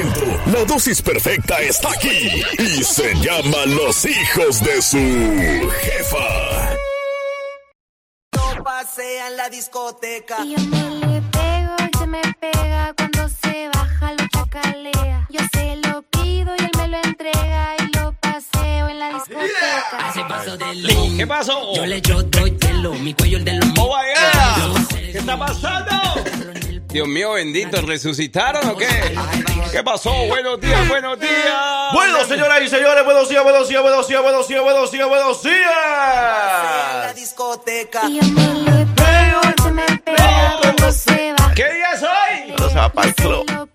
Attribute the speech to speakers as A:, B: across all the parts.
A: entretenimiento, la dosis perfecta está aquí y se llama Los hijos de su jefa.
B: No pasea en la discoteca.
C: Y yo me le pego, él se me pega cuando se baja lo chacalea. Yo se lo pido y él me lo entrega
D: ¿Qué pasó?
E: Yo le yo doy mi cuello el de los
D: ¡Oh, vaya! ¿Qué está pasando? Dios mío, bendito, ¿resucitaron o qué? ¿Qué pasó? Buenos días, buenos días.
F: Bueno, señoras y señores, buenos días, buenos días, buenos días, buenos días, buenos días, buenos
B: la
F: días.
B: discoteca.
C: Baja.
D: ¿Qué día es hoy?
F: No se va pa'l
C: Yo
F: club.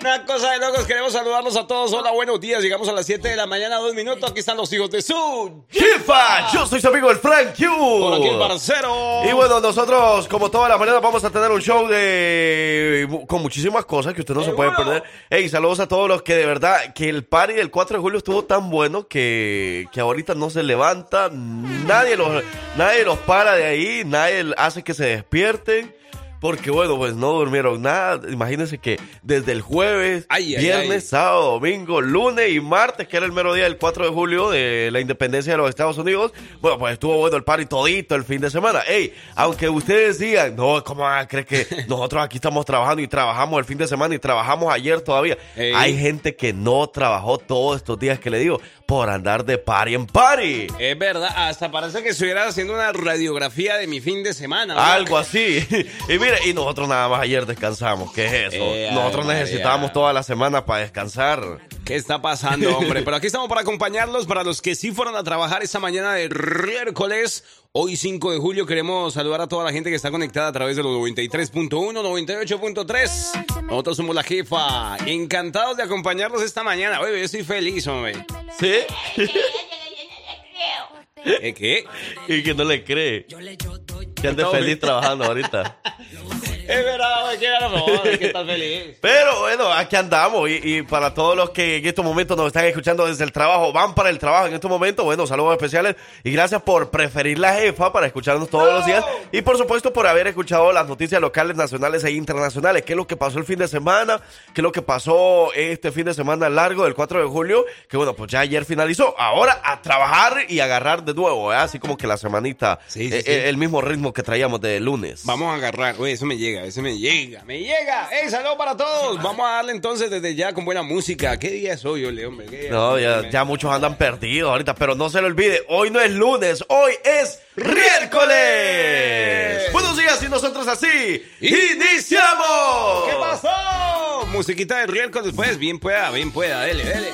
D: Una cosa de locos, queremos saludarlos a todos. Hola, buenos días. Llegamos a las 7 de la mañana, dos minutos. Aquí están los hijos de su.
F: Jefa, yo soy su amigo el Frank Q.
D: Por aquí el parcero.
F: Y bueno, nosotros, como todas las mañanas, vamos a tener un show de con muchísimas cosas que usted no se puede perder. Ey, saludos a todos los que de verdad, que el party del 4 de julio estuvo tan bueno que, que ahorita no se levanta, nadie los, nadie los para de ahí, nadie hace que se despierten. Porque bueno, pues no durmieron nada. Imagínense que desde el jueves,
D: Ay,
F: viernes,
D: ay.
F: sábado, domingo, lunes y martes, que era el mero día del 4 de julio de la independencia de los Estados Unidos, bueno, pues estuvo bueno el party todito el fin de semana. Ey, aunque ustedes digan, no, ¿cómo creer que nosotros aquí estamos trabajando y trabajamos el fin de semana y trabajamos ayer todavía?
D: Ey.
F: Hay gente que no trabajó todos estos días que le digo por andar de party en party.
D: Es verdad, hasta parece que estuviera haciendo una radiografía de mi fin de semana. ¿no?
F: Algo así. Y mire, y nosotros nada más ayer descansamos. ¿Qué es eso?
D: Eh,
F: nosotros
D: ay,
F: necesitábamos toda la semana para descansar.
D: ¿Qué está pasando, hombre? Pero aquí estamos para acompañarlos. Para los que sí fueron a trabajar esta mañana de miércoles, hoy 5 de julio, queremos saludar a toda la gente que está conectada a través de los 93.1, 98.3. Nosotros somos la jefa. Encantados de acompañarlos esta mañana. Oye, yo estoy feliz, hombre.
F: ¿Sí?
D: ¿Eh, ¿Qué?
F: Y que no le cree. Que ande feliz trabajando ahorita.
D: Es verdad, güey, qué no, que estás feliz.
F: Pero bueno, aquí andamos. Y, y para todos los que en estos momentos nos están escuchando desde el trabajo, van para el trabajo en estos momentos, bueno, saludos especiales. Y gracias por preferir la jefa para escucharnos todos los días. Y por supuesto por haber escuchado las noticias locales, nacionales e internacionales. ¿Qué es lo que pasó el fin de semana? ¿Qué es lo que pasó este fin de semana largo del 4 de julio? Que bueno, pues ya ayer finalizó. Ahora a trabajar y agarrar de nuevo, ¿eh? así como que la semanita,
D: Sí, sí,
F: eh,
D: sí.
F: el mismo ritmo que traíamos de lunes.
D: Vamos a agarrar. Oye, eso me llega, eso me llega, me llega. ¡Ey, saludos para todos! Vamos a darle entonces desde ya con buena música. ¿Qué día es hoy, ole, hombre? ¿Qué día
F: No, ya, muchos andan perdidos ahorita, pero no se lo olvide, hoy no es lunes, hoy es miércoles. Buenos días y nosotros así iniciamos.
D: ¿Qué pasó? Musiquita de riesgo después. Bien pueda, bien pueda. Dele, dele.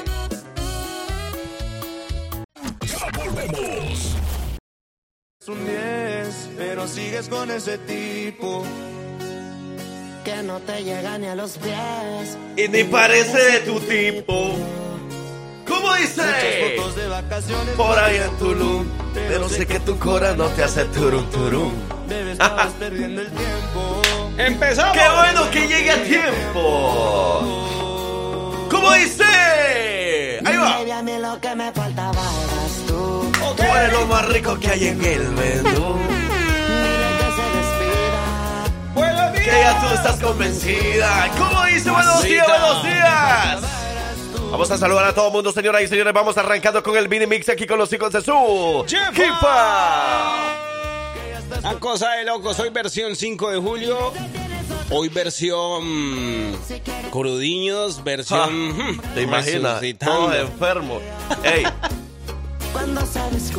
A: Ya volvemos.
G: Es un 10, pero sigues con ese tipo.
E: Que no te llega ni a los pies.
F: Y ni parece de tu tipo. ¿Cómo dice?
G: Fotos de vacaciones
F: Por ahí en Tulum, pero sé que tu cora no te hace turum turum.
G: Estabas perdiendo el tiempo.
D: ¡Empezamos!
F: ¡Qué bueno que llegue a tiempo! ¿Cómo dice? Ahí va.
E: Baby, a mí lo que me faltaba eras tú.
F: Tú eres lo más rico que hay en el menú. Ya tú estás convencida. ¿Cómo dice? Buenos días, buenos días. Vamos a saludar a todo el mundo, señoras y señores. Vamos arrancando con el mini mix aquí con los hijos de su
D: Jefa. Una cosa de locos. Hoy versión 5 de julio. Hoy versión Corudiños, versión... hmm,
F: ¿Te imaginas?
D: resucitando.
F: Todos enfermos. Ey,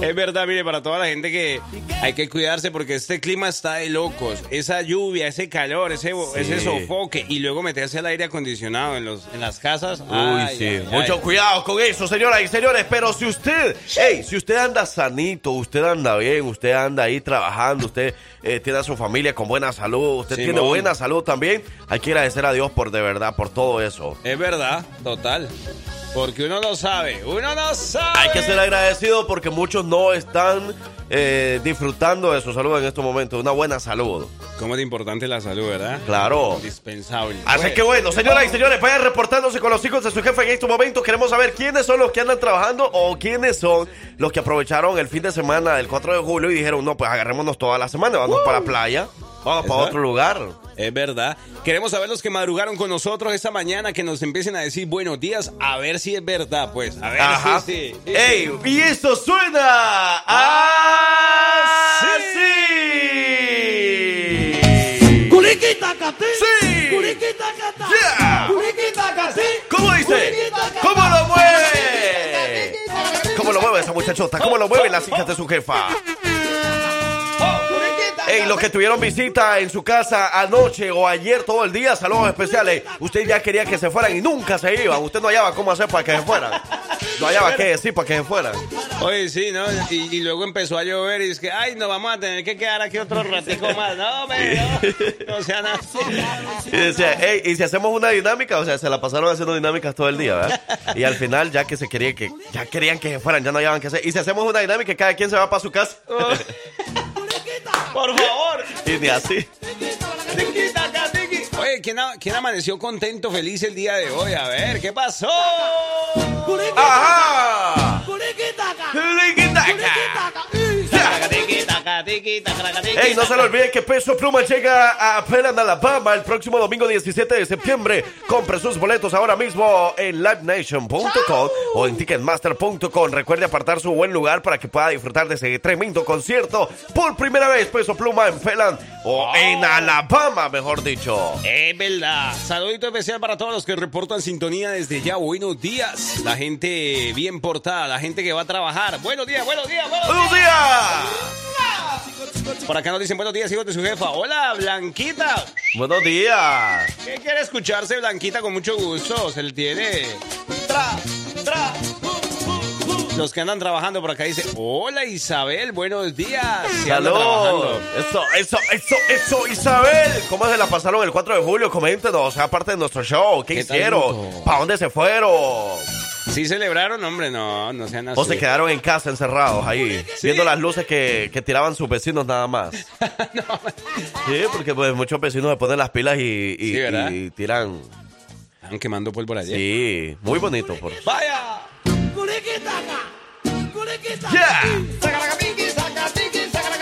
D: Es verdad, mire, para toda la gente que hay que cuidarse porque este clima está de locos. Esa lluvia, ese calor, ese, ese sofoque y luego meterse al aire acondicionado en, los, en las casas.
F: Uy,
D: Ay,
F: sí.
D: ay,
F: Mucho
D: ay.
F: cuidado con eso, señoras y señores. Pero si usted, hey, si usted anda sanito, usted anda bien, usted anda ahí trabajando, usted eh, tiene a su familia con buena salud, usted tiene buena salud también, hay que agradecer a Dios por de verdad, por todo eso.
D: Es verdad, total. Porque uno no sabe, uno no sabe.
F: Hay que ser agradecido porque muchos no están eh, disfrutando de su salud en estos momentos. Una buena salud.
D: Cómo es importante la salud, ¿verdad?
F: Claro.
D: Indispensable.
F: Así que bueno, señoras y señores, vayan reportándose con los hijos de su jefe en estos momentos. Queremos saber quiénes son los que andan trabajando o quiénes son los que aprovecharon el fin de semana del 4 de julio y dijeron, no, pues agarrémonos toda la semana, vamos para la playa. Vamos para otro lugar.
D: Es verdad. Queremos saber los que madrugaron con nosotros esta mañana, que nos empiecen a decir buenos días, a ver si es verdad, pues. A ver
F: Ajá.
D: si sí, sí.
F: ¡Ey! Y esto suena así. ¡Sí! Yeah. ¿Cómo dice? ¿Cómo lo mueve? ¿Cómo lo mueve esa muchachota? ¿Cómo lo mueven las hijas de su jefa? Ey, los que tuvieron visita en su casa anoche o ayer todo el día, saludos especiales. Usted ya quería que se fueran y nunca se iban. Usted no hallaba cómo hacer para que se fueran. No hallaba qué decir para que se fueran.
D: Oye, sí, ¿no? Y, y luego empezó a llover y es que, ay, nos vamos a tener que quedar aquí otro ratico más. No, hombre, no, no sean así.
F: Y decía, hey, y si hacemos una dinámica, o sea, se la pasaron haciendo dinámicas todo el día, ¿verdad? Y al final, ya que se quería que, ya querían que se fueran, ya no hallaban qué hacer. Y si hacemos una dinámica, cada quien se va para su casa.
D: Por favor.
F: Y ni así.
D: Oye, ¿quién, quién amaneció contento, feliz el día de hoy? A ver, ¿qué pasó?
F: ¡Ajá! Ey, no se le olvide que Peso Pluma llega a Pelan, Alabama el próximo domingo 17 de septiembre. Compre sus boletos ahora mismo en livenation.com o en ticketmaster.com. Recuerde apartar su buen lugar para que pueda disfrutar de ese tremendo concierto por primera vez. Peso Pluma en Pelan o en Alabama, mejor dicho.
D: Es verdad. Saludito especial para todos los que reportan sintonía desde ya. Buenos días. La gente bien portada, la gente que va a trabajar. Buenos días, buenos días, buenos días.
F: ¡Buenos días!
D: Por acá nos dicen buenos días, hijos de su jefa. Hola, Blanquita.
F: ¡Buenos días!
D: ¿Qué quiere escucharse, Blanquita? Con mucho gusto. Se le tiene. Tra, tra. Los que andan trabajando por acá dicen, hola Isabel, buenos días. Se anda
F: ¡Salud!
D: trabajando.
F: Eso, eso, eso, eso, Isabel. ¿Cómo se la pasaron el 4 de julio? Coméntenos, aparte de nuestro show. ¿Qué,
D: ¿Qué
F: hicieron? ¿Para dónde se fueron?
D: ¿Sí celebraron? Hombre, no, no sean así.
F: ¿O se quedaron en casa encerrados ahí,
D: Sí.
F: viendo las luces que, que tiraban sus vecinos nada más? Sí, porque pues muchos vecinos se ponen las pilas y, y-
D: Sí,
F: y tiran...
D: Están quemando polvo ayer.
F: Sí, muy bonito. Por...
D: ¡Vaya!
F: ¡Yeah!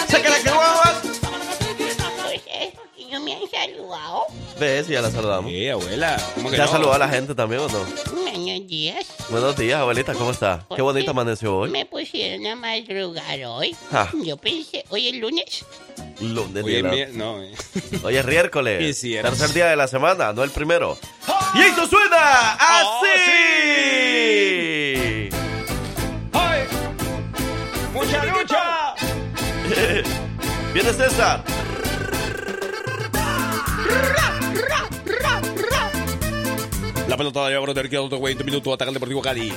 F: ¡Sácala que guaguas!
H: Y no me han saludado.
F: ¿Ves? Ya la saludamos.
D: Sí, abuela. ¿Cómo que
F: ¿Ya
D: no?
F: saludó a la gente también o no?
H: Buenos días.
F: Buenos días, abuelita, ¿cómo está? Qué bonita amaneció hoy.
H: Me pusieron a madrugar hoy.
F: Ah.
H: Yo pensé, hoy es lunes.
F: Lunes, la-
D: mier- no, eh.
F: Hoy es miércoles.
D: Sí,
F: tercer día de la semana, no el primero. Y esto suena así.
D: ¡Ay! ¡Mucha lucha!
F: Viene César.
D: La pelota la lleva Brother, queda otro 20 minutos, ataca el Deportivo Cali.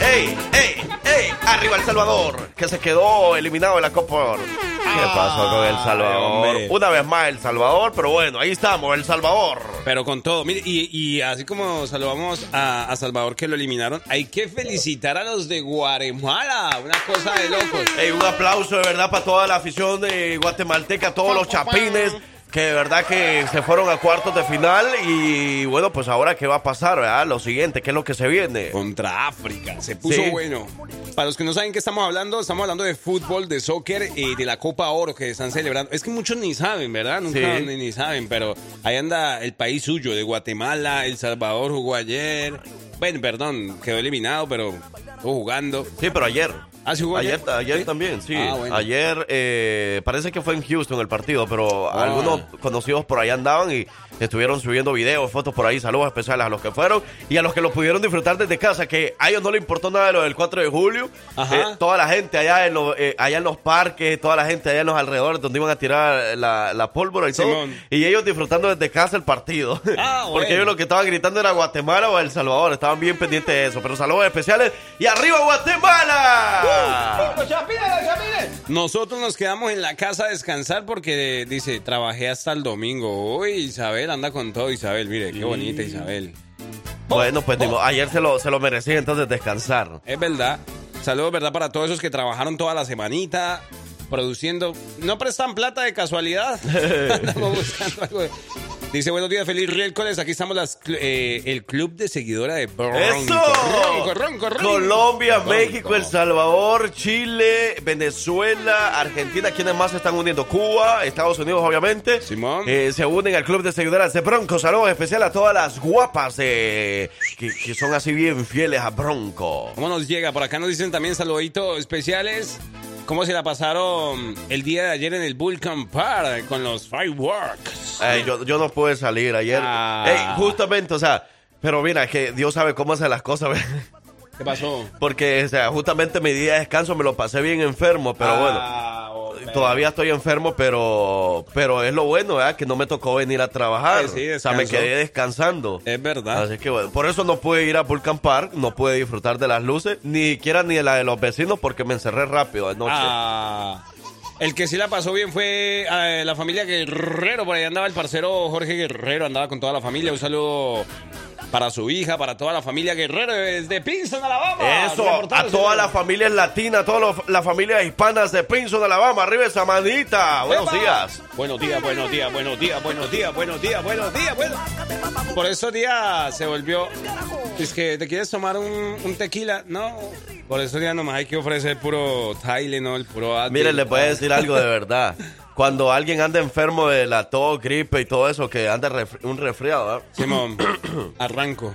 F: ¡Ey, ey, ey! Arriba El Salvador, que se quedó eliminado de la Copa Oro. ¿Qué pasó con El Salvador?
D: hombre.
F: Una vez más El Salvador, pero bueno, ahí estamos, El Salvador.
D: Pero con todo, mire, y, y así como saludamos a, a Salvador que lo eliminaron, hay que felicitar a los de Guatemala. Una cosa de locos.
F: Ey, un aplauso de verdad para toda la afición de guatemalteca, todos los chapines que de verdad que se fueron a cuartos de final y bueno, pues ahora qué va a pasar, ¿verdad? Lo siguiente, ¿qué es lo que se viene?
D: Contra África, se puso
F: Sí.
D: bueno. Para los que no saben qué estamos hablando, estamos hablando de fútbol, de soccer y de la Copa Oro que están celebrando. Es que muchos ni saben, ¿verdad? Nunca
F: Sí.
D: ni, ni saben, pero ahí anda el país suyo, de Guatemala, El Salvador jugó ayer. Bueno, perdón, quedó eliminado, pero estuvo jugando.
F: Sí, pero ayer.
D: Ah, ¿sí jugó
F: ayer,
D: ayer?
F: ayer
D: ¿Sí?
F: también, sí.
D: Ah, bueno.
F: Ayer eh, parece que fue en Houston el partido, pero
D: Ah.
F: algunos conocidos por ahí andaban y estuvieron subiendo videos, fotos por ahí. Saludos especiales a los que fueron y a los que lo pudieron disfrutar desde casa, que a ellos no le importó nada de lo del 4 de julio.
D: Ajá.
F: Eh, toda la gente allá en, los, eh, allá en los parques, toda la gente allá en los alrededores donde iban a tirar la, la pólvora y todo.
D: Simón.
F: Y ellos disfrutando desde casa el partido.
D: Ah,
F: Porque
D: bueno.
F: ellos lo que estaban gritando era Guatemala o El Salvador. Estaban bien pendientes de eso. Pero saludos especiales y arriba Guatemala.
D: Nosotros nos quedamos en la casa a descansar porque dice, trabajé hasta el domingo. Uy, Isabel anda con todo, Isabel. Mire, qué bonita Isabel.
F: Bueno, pues digo, ayer se lo, se lo merecía entonces descansar.
D: Es verdad. Saludos, ¿verdad? Para todos esos que trabajaron toda la semanita produciendo. No prestan plata de casualidad. Andamos buscando algo. Dice, buenos días, feliz miércoles. Aquí estamos las, eh, el club de seguidora de Bronco.
F: ¡Eso!
D: Ronco, ronco, ronco.
F: Colombia. México, El Salvador, Chile, Venezuela, Argentina. ¿Quiénes más se están uniendo? Cuba, Estados Unidos, obviamente.
D: Simón.
F: Eh, se unen al club de seguidoras de Bronco. Saludos especial a todas las guapas eh, que, que son así bien fieles a Bronco.
D: ¿Cómo nos llega? Por acá nos dicen también saluditos especiales. ¿Cómo se la pasaron el día de ayer en el Vulcan Park con los fireworks?
F: Eh, yo, yo no pude salir ayer.
D: Ah.
F: Justamente, o sea, pero mira, que Dios sabe cómo hace las cosas.
D: ¿Qué pasó?
F: Porque, o sea, justamente mi día de descanso me lo pasé bien enfermo, pero bueno.
D: Ah, oh,
F: Todavía estoy enfermo, pero pero es lo bueno, ¿verdad? Que no me tocó venir a trabajar.
D: Pues sí,
F: o sea, me quedé descansando.
D: Es verdad.
F: Así que bueno, por eso no pude ir a Vulcan Park, no pude disfrutar de las luces, ni siquiera ni de la de los vecinos porque me encerré rápido anoche.
D: Ah, el que sí la pasó bien fue eh, la familia Guerrero. Por ahí andaba el parcero Jorge Guerrero, andaba con toda la familia. Un saludo para su hija, para toda la familia Guerrero desde Pinson, Alabama.
F: Eso, a todas las familias latinas, a todas las familias hispanas de Pinson, Alabama, arriba esa manita. Buenos días.
D: Buenos días, buenos días, buenos días, buenos días, buenos días, buenos días, bueno. Por esos días se volvió. Es que te quieres tomar un, un tequila, no. Por esos días nomás hay que ofrecer puro Tylenol, puro Advil.
F: Miren, les voy a decir algo de verdad. Cuando alguien anda enfermo de la tos, gripe y todo eso, que anda un resfriado, ¿verdad?
D: Simón, arranco.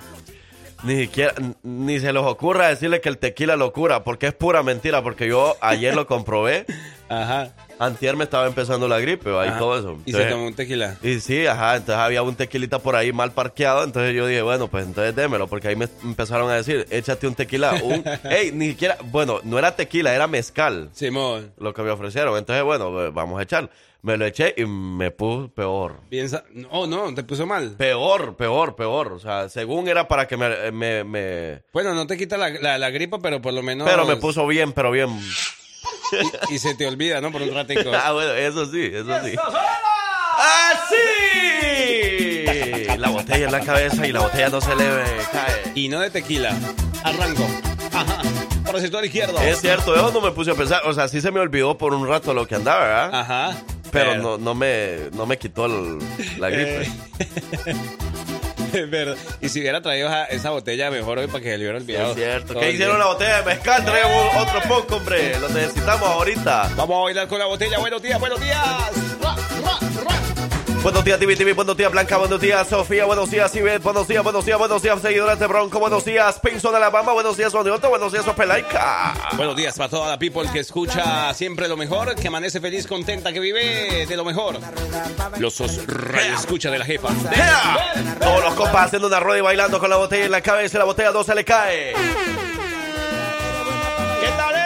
F: Ni siquiera, ni se les ocurra decirle que el tequila lo cura, porque es pura mentira, porque yo ayer lo comprobé,
D: Ajá.
F: antier me estaba empezando la gripe,
D: ajá.
F: todo eso.
D: Y se tomó un tequila.
F: y sí, ajá, entonces había un tequilita por ahí mal parqueado, entonces yo dije, bueno, pues entonces démelo, porque ahí me empezaron a decir, échate un tequila, un, ey, ni siquiera, bueno, no era tequila, era mezcal,
D: Simón,
F: lo que me ofrecieron, entonces bueno, pues, vamos a echar. Me lo eché y me puse peor.
D: piensa. Oh, no, te puso mal.
F: Peor, peor, peor. O sea, según era para que me... me, me-
D: Bueno, no te quita la, la, la gripa, pero por lo menos.
F: Pero me puso bien, pero bien.
D: Y, y se te olvida, ¿no? Por un ratico.
F: ah, bueno, eso sí, eso sí. ¡Así! La botella en la cabeza y la botella no se le cae.
D: Y no de tequila. Arranco. Ajá. Por el sector izquierdo.
F: Es cierto, yo no me puse a pensar. O sea, sí se me olvidó por un rato lo que andaba, ¿verdad?
D: Ajá.
F: Pero no, no, me, no me quitó el- la gripe.
D: Es verdad. Y si hubiera traído esa, esa botella mejor hoy para que se le hubiera olvidado.
F: es cierto. ¿Qué hicieron la botella de mezcal? Traemos otro poco, hombre. Lo necesitamos ahorita.
D: Vamos a bailar con la botella. Buenos días, buenos días.
F: Buenos días, TV TV. Buenos días, Blanca. Buenos días, Sofía. Buenos días, Ibet. Buenos días, buenos días, buenos días, seguidores de Bronco. Buenos días, Pinson, Alabama. Buenos días, Sonioto. Buenos días, Opelaica.
D: Buenos días para toda la people que escucha siempre lo mejor, que amanece feliz, contenta, que vive de lo mejor. Los radio escucha de la jefa.
F: ¡Yeah! Todos los compas haciendo una rueda y bailando con la botella en la cabeza y la botella no se le cae.
D: ¡Qué talento!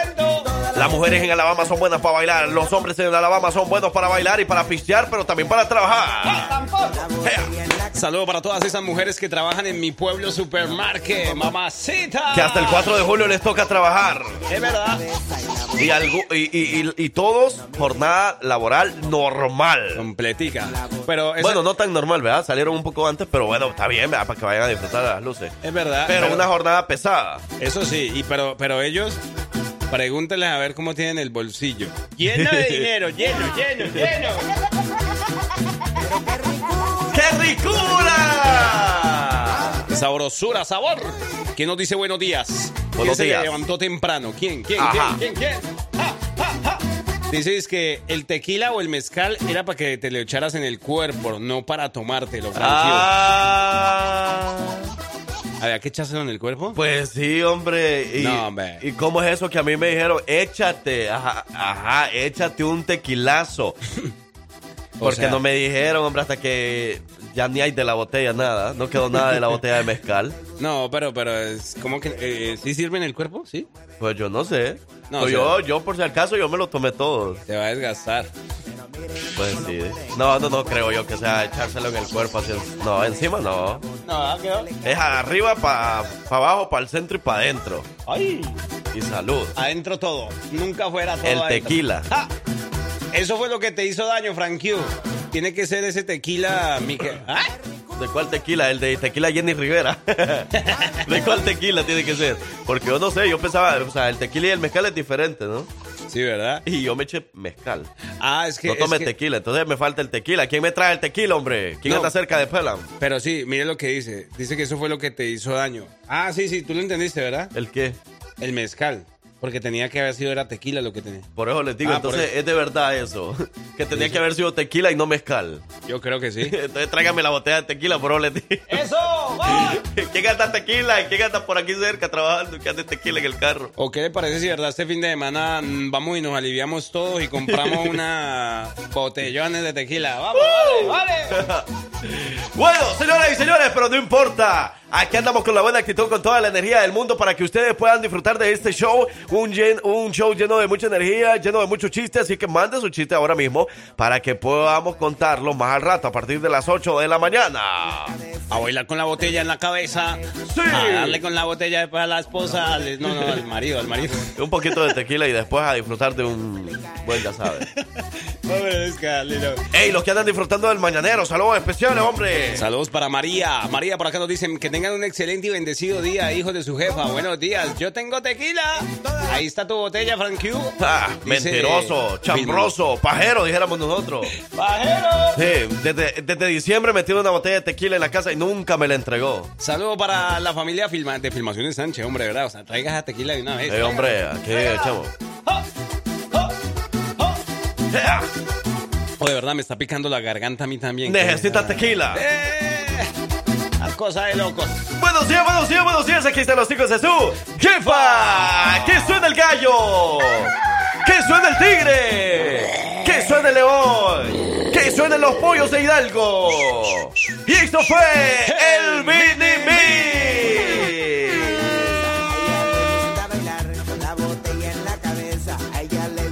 F: Las mujeres en Alabama son buenas para bailar. Los hombres en Alabama son buenos para bailar y para pistear, pero también para trabajar. ¡Yeah!
D: Saludo para todas esas mujeres que trabajan en mi pueblo supermarket, mamacita.
F: Que hasta el 4 de julio les toca trabajar.
D: Es verdad.
F: Y, algo, y, y- y- y todos jornada laboral normal.
D: Completica. Pero esa-
F: Bueno, no tan normal, ¿verdad? Salieron un poco antes, pero bueno, está bien, ¿verdad? Para que vayan a disfrutar de las luces.
D: es verdad.
F: Pero una jornada pesada.
D: Eso sí, y pero, pero ellos, pregúntenles a ver cómo tienen el bolsillo. Lleno de dinero, lleno, lleno, lleno.
F: ¡Qué ricura!
D: Sabrosura, sabor. ¿Quién nos dice buenos días? ¿Quién
F: Buenos
D: se
F: días.
D: levantó temprano? ¿Quién? ¿Quién?
F: Ajá.
D: ¿Quién? ¿Quién? ¿Quién? Ja, ja, ja. Dices que el tequila o el mezcal era para que te lo echaras en el cuerpo, no para tomártelo.
F: Ah,
D: ¿Había que echárselo en el cuerpo?
F: pues sí, hombre. Y,
D: No, hombre.
F: ¿Y cómo es eso que a mí me dijeron? Échate, ajá, ajá échate un tequilazo.
D: O
F: Porque
D: sea,
F: no me dijeron, hombre, hasta que ya ni hay de la botella nada. No quedó nada de la botella de mezcal.
D: No, pero, pero es como que... eh, ¿Sí sirve en el cuerpo? ¿Sí?
F: Pues yo no sé.
D: No,
F: Pues
D: o sea-
F: yo, yo, por si acaso, yo me lo tomé todo.
D: Te va a desgastar.
F: Pues sí. No, no, no creo yo que sea echárselo en el cuerpo. Así. No, encima no.
D: No, quedó.
F: Es arriba, para abajo, para el centro y para adentro.
D: ¡Ay!
F: Y salud.
D: Adentro todo. Nunca fuera todo
F: El
D: adentro.
F: tequila.
D: ¡Ja! Eso fue lo que te hizo daño, Frank Q. Tiene que ser ese tequila, Miquel. ¿Ah?
F: ¿De cuál tequila? El de tequila Jenny Rivera. ¿De cuál tequila tiene que ser? Porque yo no sé, yo pensaba, o sea, el tequila y el mezcal es diferente, ¿no?
D: Sí, ¿verdad?
F: Y yo me eché mezcal.
D: Ah, es que...
F: No
D: es
F: tomé
D: que-
F: tequila, entonces me falta el tequila. ¿Quién me trae el tequila, hombre? ¿Quién
D: No.
F: anda cerca de Pelam?
D: Pero sí, mire lo que dice. Dice que eso fue lo que te hizo daño. Ah, sí, sí, tú lo entendiste, ¿verdad?
F: ¿El qué?
D: El mezcal. Porque tenía que haber sido era tequila lo que tenía.
F: Por eso les digo,
D: Ah,
F: entonces es de verdad eso. Que tenía que haber sido tequila y no mezcal.
D: Yo creo que sí.
F: Entonces tráigame la botella de tequila, por eso les digo.
D: ¡Eso! ¡Vamos!
F: ¿Quién anda tequila? ¿Y quién anda por aquí cerca trabajando? ¿Quién anda tequila en el carro?
D: ¿O qué le parece si, verdad, este fin de semana mm, vamos y nos aliviamos todos y compramos una botellones de tequila? ¡Vamos, vale, vale!
F: Bueno, señoras y señores, pero no importa. Aquí andamos con la buena actitud, con toda la energía del mundo para que ustedes puedan disfrutar de este show. Un, llen- un show lleno de mucha energía, lleno de muchos chistes. Así que mande su chiste ahora mismo para que podamos contarlo más al rato, a partir de las 8 de la mañana.
D: A bailar con la botella en la cabeza.
F: Sí.
D: A darle con la botella después a la esposa. al- No, no, al marido, al marido.
F: Un poquito de tequila y después a disfrutar de un buen, ya sabes. Ey, los que andan disfrutando del mañanero, saludos especiales, hombre.
D: Saludos para María. María, por acá nos dicen que tengan un excelente y bendecido día, hijos de su jefa. Buenos días. Yo tengo tequila. Ahí está tu botella, Frank Q.
F: Ah,
D: Dice-
F: mentiroso, chambroso, pajero, dijéramos nosotros.
D: ¡Pajero!
F: Sí, desde, desde diciembre metí una botella de tequila en la casa y nunca me la entregó.
D: Saludos para la familia filma- de Filmaciones Sánchez, hombre, ¿verdad? O sea, traigas a tequila de una vez.
F: Eh, hombre, aquí echamos.
D: O de verdad, me está picando la garganta a mí también.
F: Necesita tequila.
D: ¡Eh! Las cosas de locos.
F: Buenos días, buenos días, buenos días. Aquí están los chicos de su jefa. Que suena el gallo. Que suena el tigre. Que suena el león. Que suenen los pollos de Hidalgo. Y esto fue el Mini Me.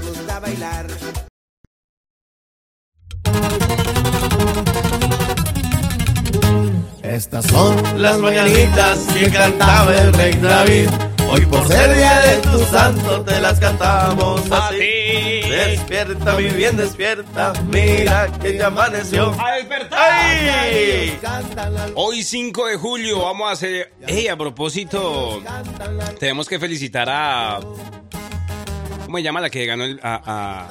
B: gusta bailar
G: Estas son
F: Las mañanitas que cantaba el rey David. Hoy por ser día de tu santo te las cantamos
D: A
F: así.
D: ti.
F: Despierta, mi bien despierta. Mira que ya amaneció.
D: ¡A despertar!
F: ¡Ay!
D: Hoy 5 de julio vamos a hacer... Ey, a propósito, tenemos que felicitar a... ¿Cómo se llama la que ganó el, a,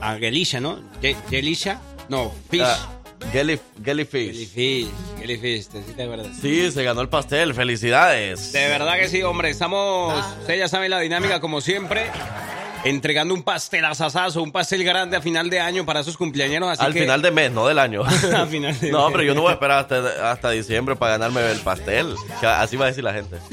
D: a, a Gelisha, no? Ge- ¿Gelisha? No, Fish.
F: Ah, Jellyfish.
D: Jellyfish, Jellyfish, ¿te- sí te acuerdas?
F: Sí, se ganó el pastel. Felicidades.
D: De verdad que sí, hombre. Estamos, ustedes ya saben la dinámica como siempre. Entregando un pastel asasazo, un pastel grande a final de año para esos cumpleaños. Así
F: Al
D: que,
F: final de mes, no del año.
D: Al final de
F: no,
D: mes.
F: pero yo no voy a esperar hasta, hasta diciembre para ganarme el pastel. Que así va a decir la gente.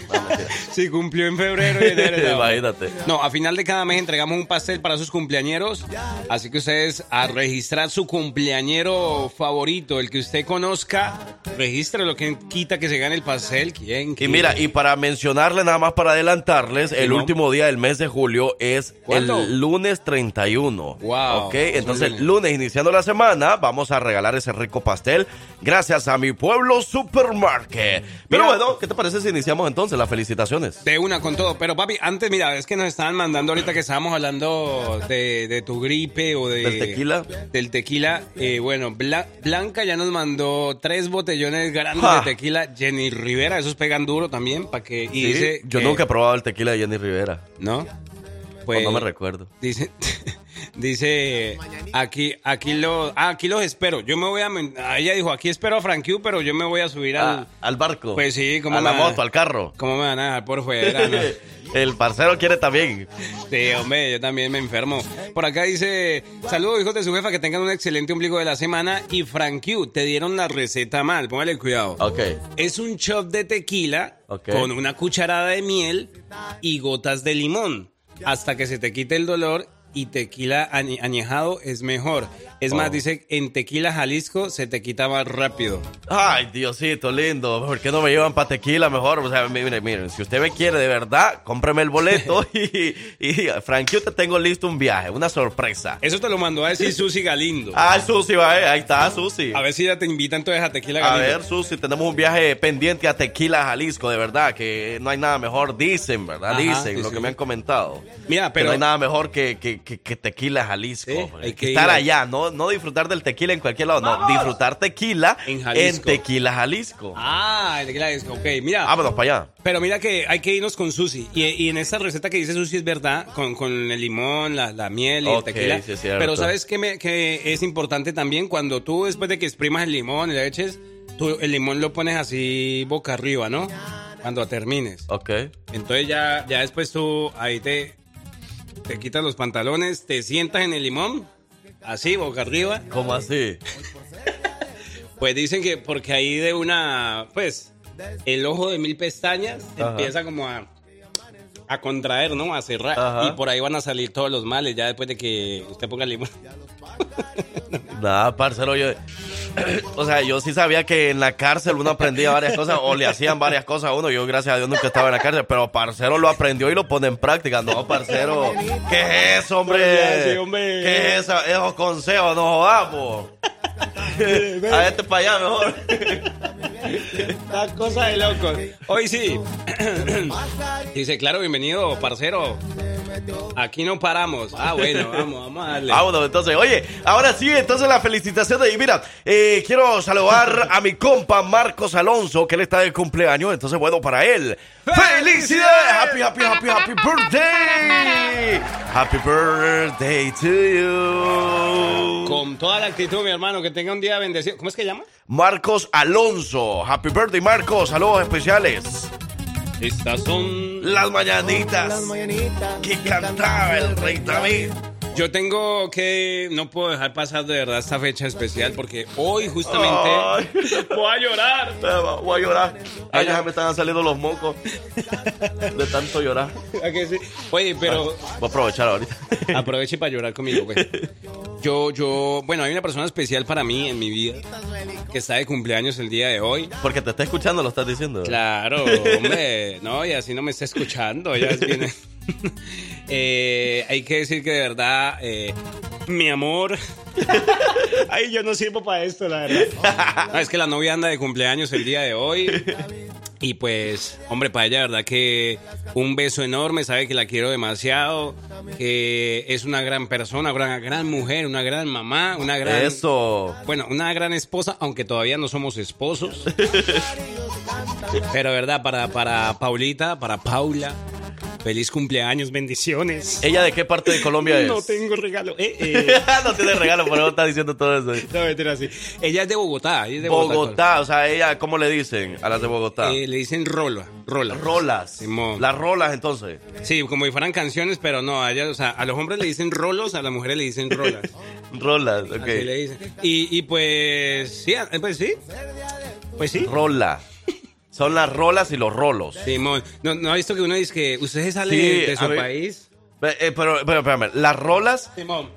D: Sí, cumplió en febrero y enero.
F: Imagínate.
D: No, a final de cada mes entregamos un pastel para sus cumpleañeros. Así que ustedes a registrar su cumpleañero favorito, el que usted conozca, registre lo que quita que se gane el pastel. ¿Quién?
F: Y mira, y para mencionarle nada más para adelantarles, el
D: ¿no?
F: último día del mes de julio es
D: ¿Cuándo?
F: el lunes 31.
D: Wow,
F: Ok,
D: es
F: entonces el lunes iniciando la semana vamos a regalar ese rico pastel gracias a mi pueblo supermarket. Pero
D: Mira.
F: bueno, ¿qué te parece si iniciamos entonces las felicitaciones?
D: De una con todo. Pero papi, antes, mira, es que nos estaban mandando ahorita que estábamos hablando de, de tu gripe o de...
F: ¿Del tequila?
D: Del tequila. Eh, bueno, Bla- Blanca ya nos mandó tres botellones grandes de tequila. Jenny Rivera, esos pegan duro también. para que Y
F: Sí,
D: dice...
F: yo
D: que-
F: nunca he probado el tequila de Jenny Rivera.
D: ¿No? Pues...
F: no me recuerdo.
D: Dice... Dice, aquí, aquí los, ah, aquí los espero. Yo me voy a, ah, ella dijo, aquí espero a Frank Q, pero yo me voy a subir al,
F: Ah, al barco.
D: Pues sí, como
F: A la moto, al carro.
D: ¿cómo me van a dejar por fuera? no?
F: el parcero quiere también.
D: Sí, hombre, yo también me enfermo. Por acá dice, saludos hijos de su jefa, que tengan un excelente ombligo de la semana. Y Frank Q, te dieron la receta mal, póngale cuidado.
F: Ok.
D: Es un shot de tequila con una cucharada de miel y gotas de limón. Hasta que se te quite el dolor y tequila añe- añejado es mejor. Es más,
F: Oh.
D: dice, en tequila Jalisco se te quita más rápido.
F: Ay, Diosito lindo, ¿por qué no me llevan para tequila mejor? O sea, miren, miren, si usted me quiere de verdad, cómpreme el boleto y, y Frank, yo te tengo listo un viaje, una sorpresa.
D: Eso te lo mandó a decir Susi Galindo.
F: Ah, Susi, va, eh, ahí está, Susi.
D: A ver si ya te invitan entonces a tequila
F: A
D: Galindo.
F: ver, Susi, tenemos un viaje pendiente a Tequila, Jalisco, de verdad, que no hay nada mejor, dicen, ¿verdad?
D: Ajá,
F: dicen
D: sí,
F: lo
D: sí.
F: que me han comentado.
D: Mira,
F: Que
D: pero...
F: no hay nada mejor que, que, que- que Tequila, Jalisco. Hay que estar allá, ¿no? No, no disfrutar del tequila en cualquier lado, no, disfrutar tequila
D: En
F: en,
D: Jalisco.
F: Tequila Jalisco.
D: Ah, el tequila es, ok, mira.
F: Vámonos para allá.
D: Pero mira que hay que irnos con Susi. Y, y en esta receta que dice Susi es verdad, con, con el limón, la, la miel y el tequila.
F: sí es cierto.
D: Pero ¿sabes me- que es importante también? Cuando tú después de que exprimas el limón y le eches, tú el limón lo pones así boca arriba, ¿no? Cuando termines.
F: Ok.
D: Entonces ya, ya después tú ahí te, te quitas los pantalones, te sientas en el limón, así, boca arriba.
F: ¿Cómo así?
D: Pues dicen que porque ahí de una, pues, el ojo de mil pestañas
F: Ajá.
D: empieza como a, a contraer, ¿no? A cerrar.
F: Ajá.
D: Y por ahí van a salir todos los males ya después de que usted ponga limón.
F: Nada, parcero, yo... O sea, yo sí sabía que en la cárcel uno aprendía varias cosas o le hacían varias cosas a uno. Yo, gracias a Dios, nunca estaba en la cárcel, pero parcero lo aprendió y lo pone en práctica. No, parcero, ¿qué es eso, hombre? ¿Qué es eso? Esos consejos, no jodamos. A este para allá mejor.
D: Una cosa de locos. Hoy sí. Dice, claro, bienvenido, parcero. Aquí no paramos. Ah, bueno, vamos, vamos a darle.
F: Vámonos, entonces. Oye, ahora sí, entonces la felicitación de... Y mira, eh, quiero saludar a mi compa Marcos Alonso, que él está de cumpleaños. Entonces, bueno, para él. ¡Felicidades! ¡Happy, happy, happy, happy birthday! ¡Happy birthday to you!
D: Con toda la actitud, mi hermano, que tenga un día bendecido. ¿Cómo es que llama?
F: Marcos Alonso. ¡Happy birthday, Marcos! Saludos especiales.
D: Estas son
F: Las mañanitas que cantaba el rey David.
D: Yo tengo que. No puedo dejar pasar de verdad esta fecha especial porque hoy justamente.
F: Ay.
D: Voy a llorar.
F: Voy a llorar. Ay, ya me estaban saliendo los mocos de tanto llorar.
D: ¿A que sí? Oye, pero
F: Voy a aprovechar ahorita.
D: aproveche para llorar conmigo, güey. Yo, yo. Bueno, hay una persona especial para mí en mi vida que está de cumpleaños el día de hoy.
F: Porque te está escuchando, lo estás diciendo.
D: Claro, hombre. No, y así no me está escuchando. Ya es bien. Eh, hay que decir que de verdad, eh, mi amor. Ay, yo no sirvo para esto, la verdad. No, es que la novia anda de cumpleaños el día de hoy. Y pues, hombre, para ella, de verdad que un beso enorme, sabe que la quiero demasiado, que es una gran persona, una gran mujer, una gran mamá, una gran...
F: Eso.
D: Bueno, una gran esposa, aunque todavía no somos esposos. Pero, verdad, para, para Paulita, para Paula, feliz cumpleaños, bendiciones.
F: ¿Ella de qué parte de Colombia es?
D: No tengo regalo. Eh, eh.
F: no tiene regalo, por eso está diciendo todo eso.
D: No, mentira, así. Ella es de Bogotá. ella es de
F: Bogotá, o sea, ella, ¿cómo le dicen a las de Bogotá?
D: Eh, le dicen rola, rola.
F: rolas.
D: Simón.
F: Las rolas, entonces.
D: Sí, como si fueran canciones, pero no, a ella, o sea, a los hombres le dicen rolos, a las mujeres le dicen rolas.
F: Rolas, ok.
D: Así le dicen. Y, y pues, sí, pues sí. Pues sí.
F: Rola. Son las rolas y los rolos.
D: Simón, ¿no, no ha visto que uno dice que usted se sale
F: Sí,
D: de
F: a
D: su
F: ver.
D: país?
F: Eh, pero, pero, espérame, las rolas
D: Simón.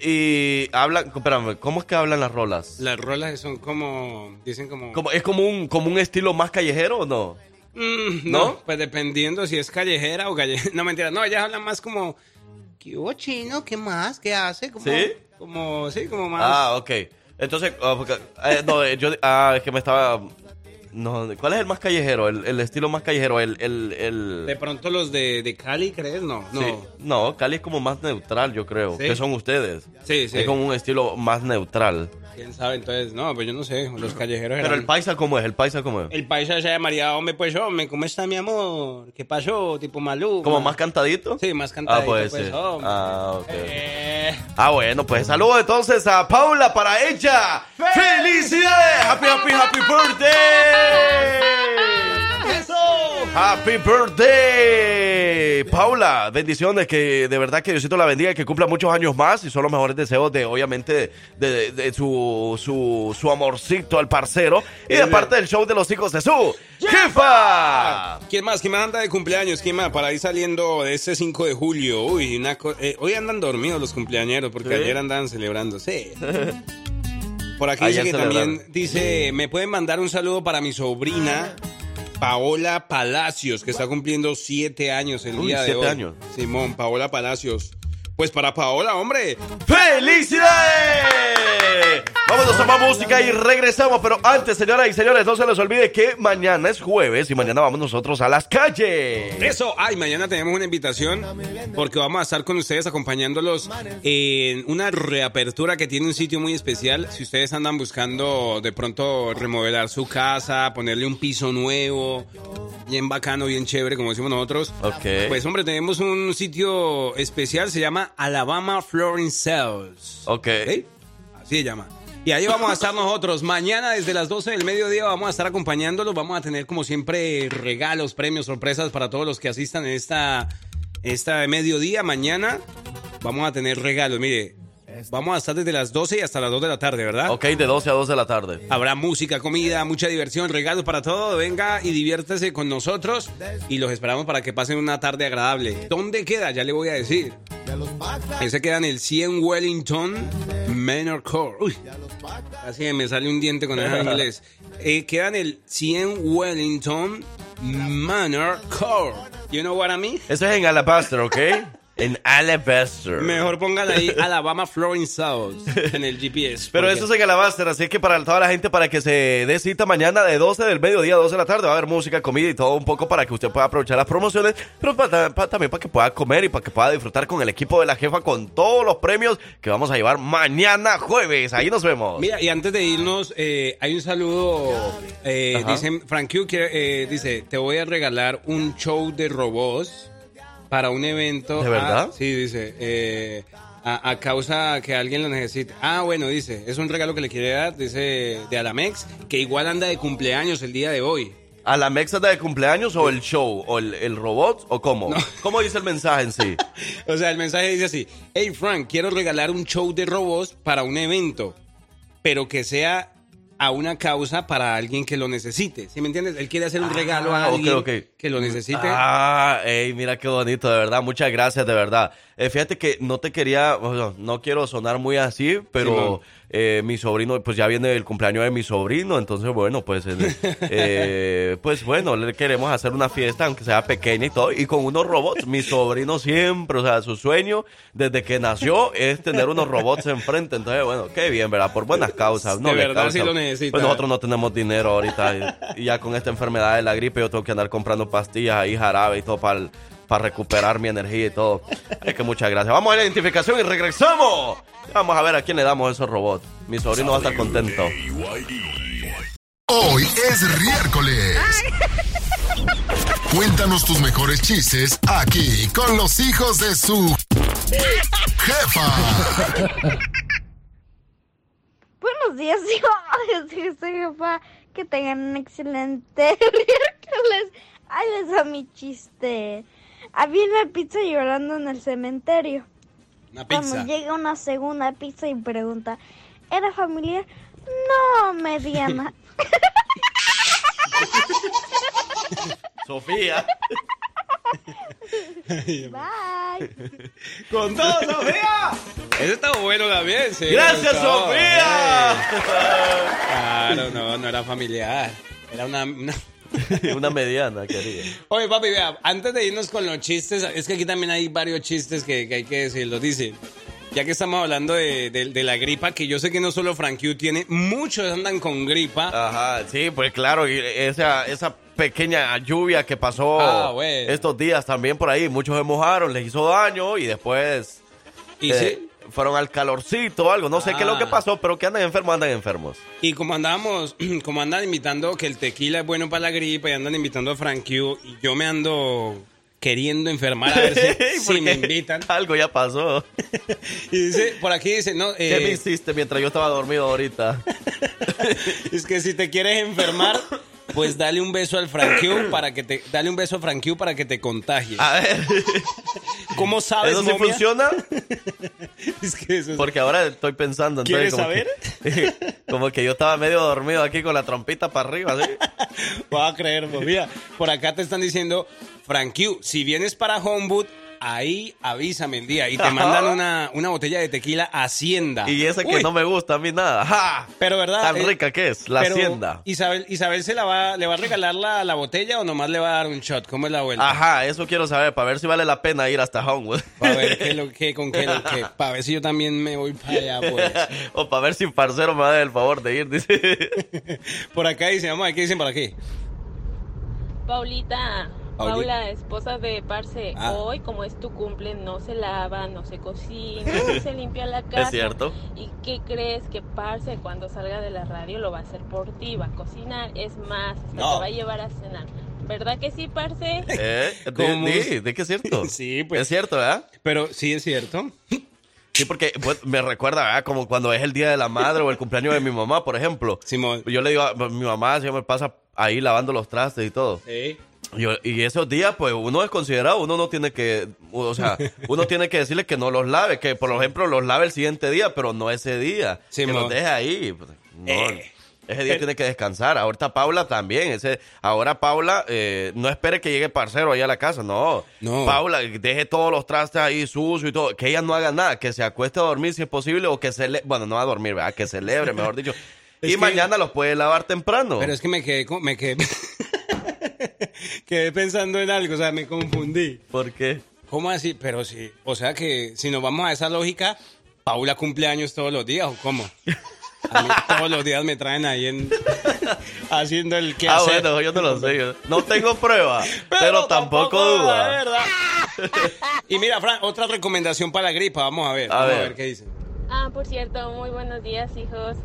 F: y hablan, espérame, ¿cómo es que hablan las rolas?
D: Las rolas son como, dicen como...
F: Como- ¿Es como un, como un estilo más callejero o no?
D: Mm,
F: ¿No?
D: no, pues dependiendo si es callejera o callejera. No, mentira, no, ellas hablan más como... ¿Qué hubo, chino? ¿Qué más? ¿Qué hace? Como,
F: ¿Sí?
D: Como, sí, como más...
F: Ah, ok. Entonces, ah, porque- eh, no, eh, yo, ah, es que me estaba... No, ¿cuál es el más callejero? El, el estilo más callejero, el... el, el-
D: De pronto los de, de Cali, ¿crees? No, no.
F: Sí. No, Cali es como más neutral, yo creo.
D: ¿Sí?
F: ¿Qué son ustedes?
D: Sí, sí.
F: Es como un estilo más neutral.
D: ¿Quién sabe? Entonces, no, pues yo no sé. Los callejeros
F: Pero el paisa, ¿cómo es? ¿El paisa cómo es?
D: El paisa se llamaría, hombre, pues, hombre, ¿cómo está mi amor? ¿Qué pasó? Tipo Malú.
F: ¿Como más cantadito?
D: Sí, más
F: Ah,
D: cantadito,
F: puede
D: pues,
F: ser.
D: hombre.
F: Ah, ok.
D: Eh,
F: Ah, bueno, pues saludos entonces a Paula para ella. ¡Felicidades! ¡Happy, happy, happy birthday! ¡Eso! ¡Happy birthday! Paula, bendiciones, que de verdad que Diosito la bendiga y que cumpla muchos años más y son los mejores deseos de, obviamente, de, de su, su, su amorcito al parcero y de parte del show de los hijos de su jefa.
D: ¿Quién más? ¿Quién más anda de cumpleaños? ¿Quién más? Para ir saliendo de este 5 de julio. Uy, una co- eh, hoy andan dormidos los cumpleañeros porque
F: ¿Sí?
D: ayer andaban celebrando. Por aquí
F: Ayer
D: dice que también dice, me pueden mandar un saludo para mi sobrina Paola Palacios, que está cumpliendo siete años el
F: Uy,
D: día de
F: siete
D: hoy.
F: años.
D: Simón, Paola Palacios. Pues para Paola, hombre.
F: ¡Felicidades! Vámonos a más música y regresamos. Pero antes, señoras y señores, no se les olvide que mañana es jueves y mañana vamos nosotros a las calles.
D: Eso, ay, mañana tenemos una invitación porque vamos a estar con ustedes acompañándolos en una reapertura que tiene un sitio muy especial. Si ustedes andan buscando de pronto remodelar su casa, ponerle un piso nuevo, bien bacano, bien chévere, como decimos nosotros.
F: Ok.
D: Pues hombre, tenemos un sitio especial, se llama Alabama Flooring Sales.
F: Ok.
D: ¿Sí? Así se llama. Y ahí vamos a estar nosotros. Mañana desde las 12 del mediodía vamos a estar acompañándolos. Vamos a tener como siempre regalos, premios, sorpresas para todos los que asistan en esta, esta mediodía. Mañana vamos a tener regalos. Mire, vamos a estar desde las 12 y hasta las 2 de la tarde, ¿verdad?
F: Ok, de 12 a 2 de la tarde.
D: Habrá música, comida, mucha diversión, regalos para todo. Venga y diviértese con nosotros y los esperamos para que pasen una tarde agradable. ¿Dónde queda? Ya le voy a decir. Ese queda en el 100 Wellington Manor Court. Uy, casi me sale un diente con el inglés. Eh, queda en el 100 Wellington Manor Court. You know what I mean?
F: Eso es en Alabaster, ¿ok? En Alabaster.
D: Mejor pongan ahí Alabama Flooring South en el GPS.
F: Pero
D: porque-
F: eso es en Alabaster, así que para toda la gente, para que se dé cita mañana de 12 del mediodía a 12 de la tarde, va a haber música, comida y todo un poco para que usted pueda aprovechar las promociones, pero para- para- también para que pueda comer y para que pueda disfrutar con el equipo de la jefa con todos los premios que vamos a llevar mañana jueves. Ahí nos vemos.
D: Mira, y antes de irnos, eh, hay un saludo. Eh, dicen, Frank Q eh, dice: Te voy a regalar un show de robots para un evento.
F: ¿De verdad?
D: Ah, sí, dice. eh, a, a causa que alguien lo necesite. Ah, bueno, dice. Es un regalo que le quiere dar, dice, de Alamex, que igual anda de cumpleaños el día de hoy.
F: ¿A la mexa de cumpleaños o el show? ¿O el, el robot? ¿O cómo? ¿Cómo dice el mensaje en sí?
D: O sea, el mensaje dice así: Hey, Frank, quiero regalar un show de robots para un evento, pero que sea a una causa para alguien que lo necesite. ¿Sí me entiendes? Él quiere hacer un regalo a
F: Ah,
D: alguien que lo necesite.
F: Ah, ey, mira qué bonito, de verdad. Muchas gracias, de verdad. Eh, fíjate que no te quería, bueno, no quiero sonar muy así, pero eh, mi sobrino, pues ya viene el cumpleaños de mi sobrino, entonces bueno, pues, eh, pues bueno, le queremos hacer una fiesta, aunque sea pequeña y todo, y con unos robots. Mi sobrino siempre, o sea, su sueño desde que nació es tener unos robots enfrente, entonces bueno, qué bien, ¿verdad? Por buenas causas. No
D: De verdad sí lo necesita.
F: Pues nosotros no tenemos dinero ahorita y, y ya con esta enfermedad de la gripe yo tengo que andar comprando pastillas ahí, jarabe y todo para para recuperar mi energía y todo. Es que muchas gracias. Vamos a la identificación y regresamos. Vamos a ver a quién le damos esos robots. Mi sobrino va a estar contento.
A: Hoy es miércoles. Cuéntanos tus mejores chistes aquí con los hijos de su jefa.
I: Buenos días. Sí, soy jefa. Que tengan un excelente miércoles. Ahí les va mi chiste. Había una pizza llorando en el cementerio.
D: Una
I: Cuando
D: pizza.
I: llega una segunda pizza y pregunta, ¿era familiar? No, mediana.
F: Sofía.
I: Bye.
D: ¡Con todo, Sofía! Ese está bueno también, sí.
F: Gracias. Sofía.
D: Eh, Claro, no, no era familiar. Era una, una-
F: Una mediana, querida.
D: Oye, papi, vea, antes de irnos con los chistes, es que aquí también hay varios chistes que, que hay que decirlo. Dice, ya que estamos hablando de, de- de la gripa, que yo sé que no solo Frank Q tiene, muchos andan con gripa.
F: Ajá, sí, pues claro, y esa, esa pequeña lluvia que pasó
D: Ah, bueno.
F: estos días también por ahí, muchos se mojaron, les hizo daño y después
D: Y
F: eh,
D: sí.
F: fueron al calorcito o algo, no sé qué es lo que
D: Ah.
F: pasó, pero que andan enfermos, andan enfermos.
D: Y como andábamos, como andan invitando que el tequila es bueno para la gripa y andan invitando a Frank Q, y yo me ando queriendo enfermar a ver si, me invitan.
F: Algo ya pasó.
D: Y dice, por aquí dice, no,
F: ¿Qué me
D: eh,
F: hiciste mientras yo estaba dormido ahorita?
D: es que si te quieres enfermar, pues dale un beso al Frank Q para que te, dale un beso a Frank Q para que te contagie.
F: A ver,
D: ¿Cómo sabes,
F: ¿eso sí
D: momia?
F: funciona?
D: Es que eso es-
F: Porque ahora estoy pensando. entonces,
D: ¿Quieres
F: como que- como que yo estaba medio dormido aquí con la trompita para arriba, ¿sí?
D: Va a creer, pues, mira, por acá te están diciendo, Frank Q, si vienes para Homewood, ahí avísame el día y te mandan una, una botella de tequila Hacienda.
F: Y esa que
D: Uy,
F: no me gusta a mí nada. ¡Ja!
D: Pero verdad.
F: Tan
D: eh,
F: rica que es, la
D: pero
F: hacienda.
D: Isabel, Isabel se la va, le va a regalar la, la botella o nomás le va a dar un shot. ¿Cómo es la vuelta?
F: Ajá, eso quiero saber, para ver si vale la pena ir hasta Homewood.
D: Para ver qué lo que, con qué lo que, para ver si yo también me voy para allá, pues.
F: o para ver si parcero me da el favor de ir, dice.
D: Por acá dicen, vamos a ver qué dicen por aquí.
J: Paulita,
D: Pauli.
J: Paula, esposa de Parce,
D: Ah.
J: hoy como es tu cumple, no se lava, no se cocina, no se limpia la casa.
F: Es cierto.
J: ¿Y qué crees que Parce cuando salga de la radio lo va a hacer por ti? Va a cocinar, es más, hasta
D: No.
J: te va a llevar a cenar. ¿Verdad que sí, Parce?
F: ¿Eh? ¿De, de, de qué es cierto?
D: Sí, pues.
F: Es cierto, ¿verdad?
D: Pero sí es cierto.
F: Sí, porque pues, me recuerda, ¿verdad? Como cuando es el día de la madre o el cumpleaños de mi mamá, por ejemplo.
D: Simón.
F: Yo le digo a mi mamá, siempre me pasa ahí lavando los trastes y todo.
D: Sí.
F: Yo- y esos días, pues uno es considerado, uno no tiene que, o sea, uno tiene que decirle que no los lave, que por ejemplo los lave el siguiente día, pero no ese día.
D: Sí,
F: que
D: mo.
F: los deje ahí. pues, no,
D: Eh.
F: Ese día tiene que descansar. Ahorita Paula también. Ese, ahora Paula, eh, no espere que llegue parcero ahí a la casa. No.
D: No.
F: Paula, deje todos los trastes ahí sucios y todo. Que ella no haga nada. Que se acueste a dormir si es posible o que se. Bueno, no a dormir, ¿verdad? Que celebre, mejor dicho.
D: Es
F: y
D: que-
F: mañana los puede lavar temprano.
D: Pero es que me quedé, con- me quedé, quedé pensando en algo, o sea, me confundí.
F: ¿Por qué?
D: ¿Cómo así? Pero sí, o sea que si nos vamos a esa lógica, Paula cumple años todos los días, ¿o cómo? A mí todos los días me traen ahí en, haciendo el que
F: Ah, bueno, yo no lo sé. yo no tengo prueba, pero, tampoco duda.
D: ¿verdad? y mira, Fran, otra recomendación para la gripa, vamos a ver,
F: A
D: vamos a
F: ver.
D: ver qué dicen.
J: Ah, por cierto, muy buenos días, hijos.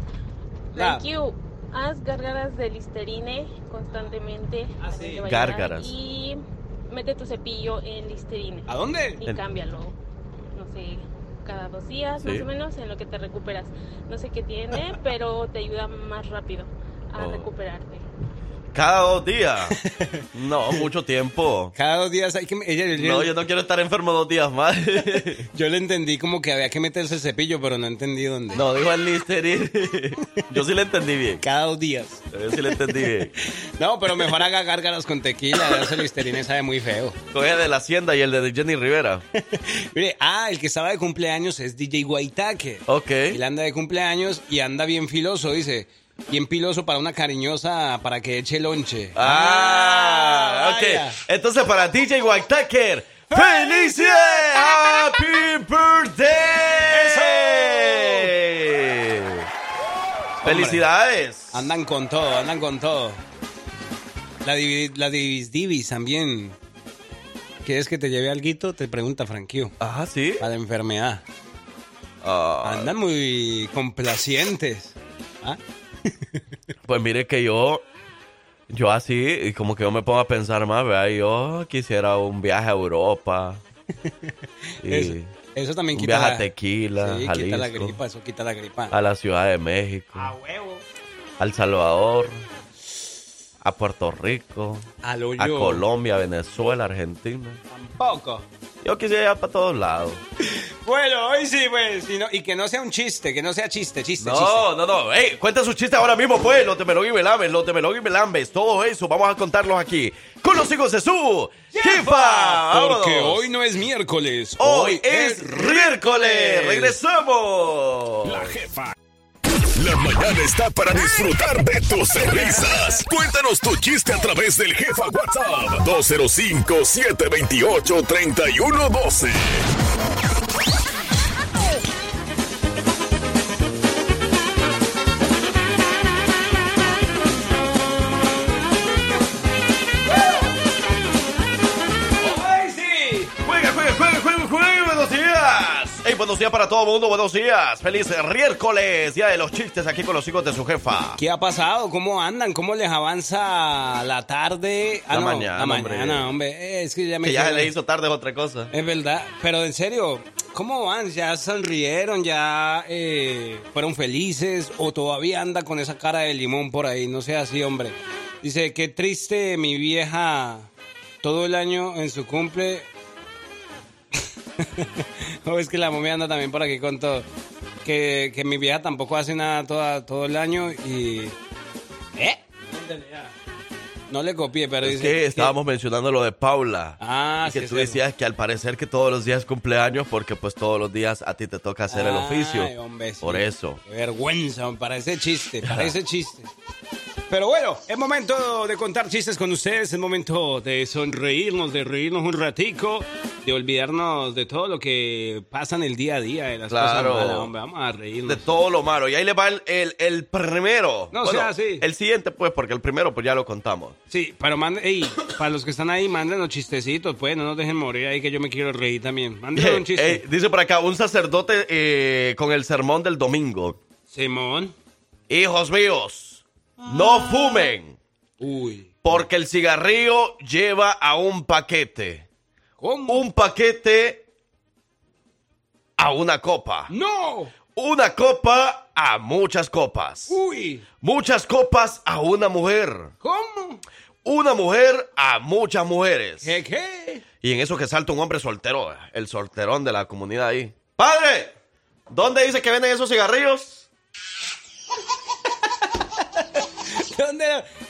D: Ah.
J: Thank you. Haz gárgaras de Listerine constantemente.
D: Ah, sí.
F: Gárgaras.
J: Y mete tu cepillo en Listerine.
D: ¿A dónde?
J: Y
F: En-
J: cámbialo. No sé, cada dos días
F: Sí.
J: más o menos en lo que te recuperas. No sé qué tiene, pero te ayuda más rápido a
F: Oh.
J: recuperarte.
F: Cada dos días. No, mucho tiempo.
D: Cada dos días hay que... ella- ella-
F: No, yo no quiero estar enfermo dos días más.
D: yo le entendí como que había que meterse el cepillo, pero no entendí dónde.
F: No, dijo el Listerine. Yo sí le entendí bien.
D: Cada dos días.
F: Yo sí le entendí bien.
D: No, pero mejor haga gárgaras con tequila. Ese listerine sabe muy feo.
F: Coge de la Hacienda y el de Jenny Rivera.
D: Mire, ah, el que estaba de cumpleaños es DJ Guaitaque.
F: Ok.
D: Él anda de cumpleaños y anda bien filoso, dice. Bien piloso para una cariñosa, para que eche lonche.
F: Ah, ok.
D: vaya.
F: Entonces para DJ White Tucker, ¡Felicidades! ¡Happy birthday! ¡Felicidades!
D: Andan con todo, andan con todo. La, divi- la Divis Divis también. ¿Quieres que te lleve alguito? Te pregunta Franquillo.
F: Ajá, sí.
D: Para la enfermedad.
F: Ah,
D: Andan muy complacientes. ¿Ah?
F: pues mire que yo, yo así, y como que yo me pongo a pensar más, ¿verdad? Yo quisiera un viaje a Europa. Y
D: Eso, eso también
F: un
D: quita
F: viaje
D: la,
F: a Tequila,
D: sí, quita la
F: Jalisco.
D: gripa, eso quita la gripa.
F: a la Ciudad de México,
D: A huevo.
F: a El Salvador, a Puerto Rico,
D: A
F: a. Colombia, Venezuela, Argentina.
D: Tampoco.
F: Yo quisiera ir para todos lados.
D: Bueno, hoy sí, pues. y no- y que no sea un chiste, que no sea chiste, chiste, chiste.
F: No, no, no. Ey, cuenta sus chistes ahora mismo, pues. Los de Melón y Melambes, los de Melón y Melambes. Todo eso vamos a contarlos aquí. Con los hijos de su jefa.
D: Porque hoy no es miércoles.
F: Hoy es miércoles. Regresamos.
A: La jefa. La mañana está para disfrutar de tus risas. Cuéntanos tu chiste a través del jefa WhatsApp
F: 205 728 3112. Buenos días para todo el mundo. Buenos días. Feliz miércoles. Día de los chistes aquí con los hijos de su jefa.
D: ¿Qué ha pasado? ¿Cómo andan? ¿Cómo les avanza la tarde? Ah,
F: La
D: no,
F: mañana,
D: La
F: hombre.
D: mañana, hombre. Eh, es que ya me
F: Que ya le hizo tarde es otra cosa.
D: Es verdad, pero en serio, ¿cómo van? ¿Ya sonrieron? ¿Ya eh, fueron felices? ¿O todavía anda con esa cara de limón por ahí? No sea así, hombre. Dice, qué triste mi vieja todo el año en su cumple. no, es que la momia anda también por aquí con todo. Que, que mi vieja tampoco hace nada toda, todo el año y... ¿Eh? No le copié, pero
F: Es
D: dice
F: que estábamos mencionando lo de Paula.
D: Ah,
F: y que
D: sí,
F: tú decías que al parecer que todos los días cumpleaños porque pues todos los días a ti te toca hacer el
D: Ay,
F: oficio.
D: hombre, sí.
F: Por eso.
D: Qué vergüenza, parece chiste, parece chiste. Pero bueno, es momento de contar chistes con ustedes, es momento de sonreírnos, de reírnos un ratico, de olvidarnos de todo lo que pasa en el día a día, de las
F: Claro.
D: cosas malas, hombre, vamos a reírnos.
F: De todo lo malo. Y ahí le va el, el- el primero.
D: No
F: Bueno,
D: sea así.
F: El siguiente, pues, porque el primero, pues ya lo contamos.
D: Sí, pero manden, ey, para los que están ahí, manden los chistecitos, pues, no nos dejen morir ahí que yo me quiero reír también. Manden un chiste.
F: Dice por acá, un sacerdote eh, con el sermón del domingo.
D: Simón.
F: Hijos míos, no fumen.
D: Uy.
F: Porque el cigarrillo lleva a un paquete.
D: ¿Cómo?
F: Un paquete a una copa.
D: ¡No!
F: Una copa a muchas copas.
D: Uy.
F: Muchas copas a una mujer.
D: ¿Cómo?
F: Una mujer a muchas mujeres.
D: ¿Qué qué?
F: Y en eso que salta un hombre soltero, el solterón de la comunidad ahí. ¡Padre! ¿Dónde dice que venden esos cigarrillos?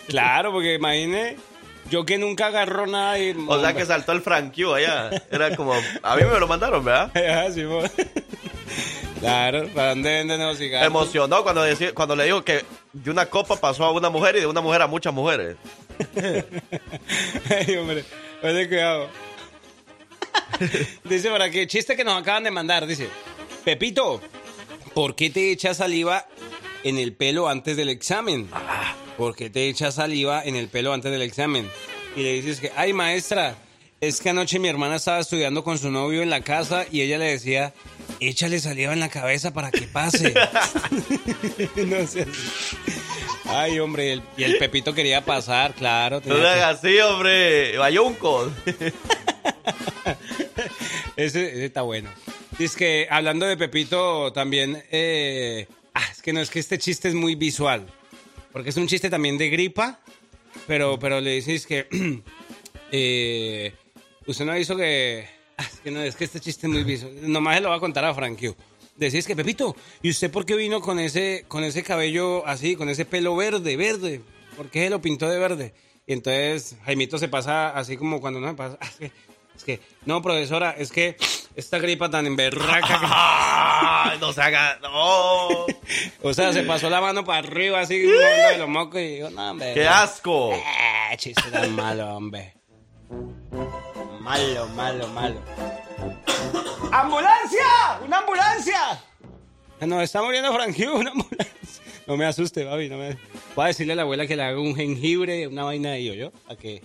D: Claro, porque imagine, yo que nunca agarró nada y...
F: O sea que saltó el Frank allá. Era como. A mí me lo mandaron, ¿verdad?
D: Ah. Claro, ¿para dónde venden los cigarros?
F: Emocionó cuando, decí- cuando le dijo que de una copa pasó a una mujer y de una mujer a muchas mujeres.
D: Ay, hombre, oye, cuidado. dice por aquí, chiste que nos acaban de mandar, dice, Pepito, ¿por qué te echas saliva en el pelo antes del examen? ¿Por qué te echas saliva en el pelo antes del examen? Y le dices que, ay maestra, es que anoche mi hermana estaba estudiando con su novio en la casa y ella le decía, échale saliva en la cabeza para que pase. no sé. Ay, hombre, y el, y el Pepito quería pasar, claro.
F: No le hagas así, hombre. Bayunco.
D: Ese, ese está bueno. Dice que hablando de Pepito también, eh, ah, es que no, es que este chiste es muy visual, porque es un chiste también de gripa, pero, pero le dices que eh, usted no hizo que, es que no, es que este chiste es muy visual, nomás se lo va a contar a Frankie. Decís que Pepito, ¿y usted por qué vino con ese, con ese cabello así, con ese pelo verde, verde? ¿Por qué se lo pintó de verde? Y entonces Jaimito se pasa así como cuando no me pasa. "Ah, Es que, es que, no, profesora, es que esta gripa tan emberraca.
F: Ay, no se haga. No.
D: o sea, se pasó la mano para arriba así, de los mocos y digo, no, hombre.
F: ¡Qué asco!
D: Eh, chiste tan malo, hombre. Malo, malo, malo. ¡Ambulancia! ¡Una ambulancia! No, está muriendo Frankie, una ambulancia. No me asuste, papi. No me... Voy a decirle a la abuela que le haga un jengibre, una vaina de yo, A que,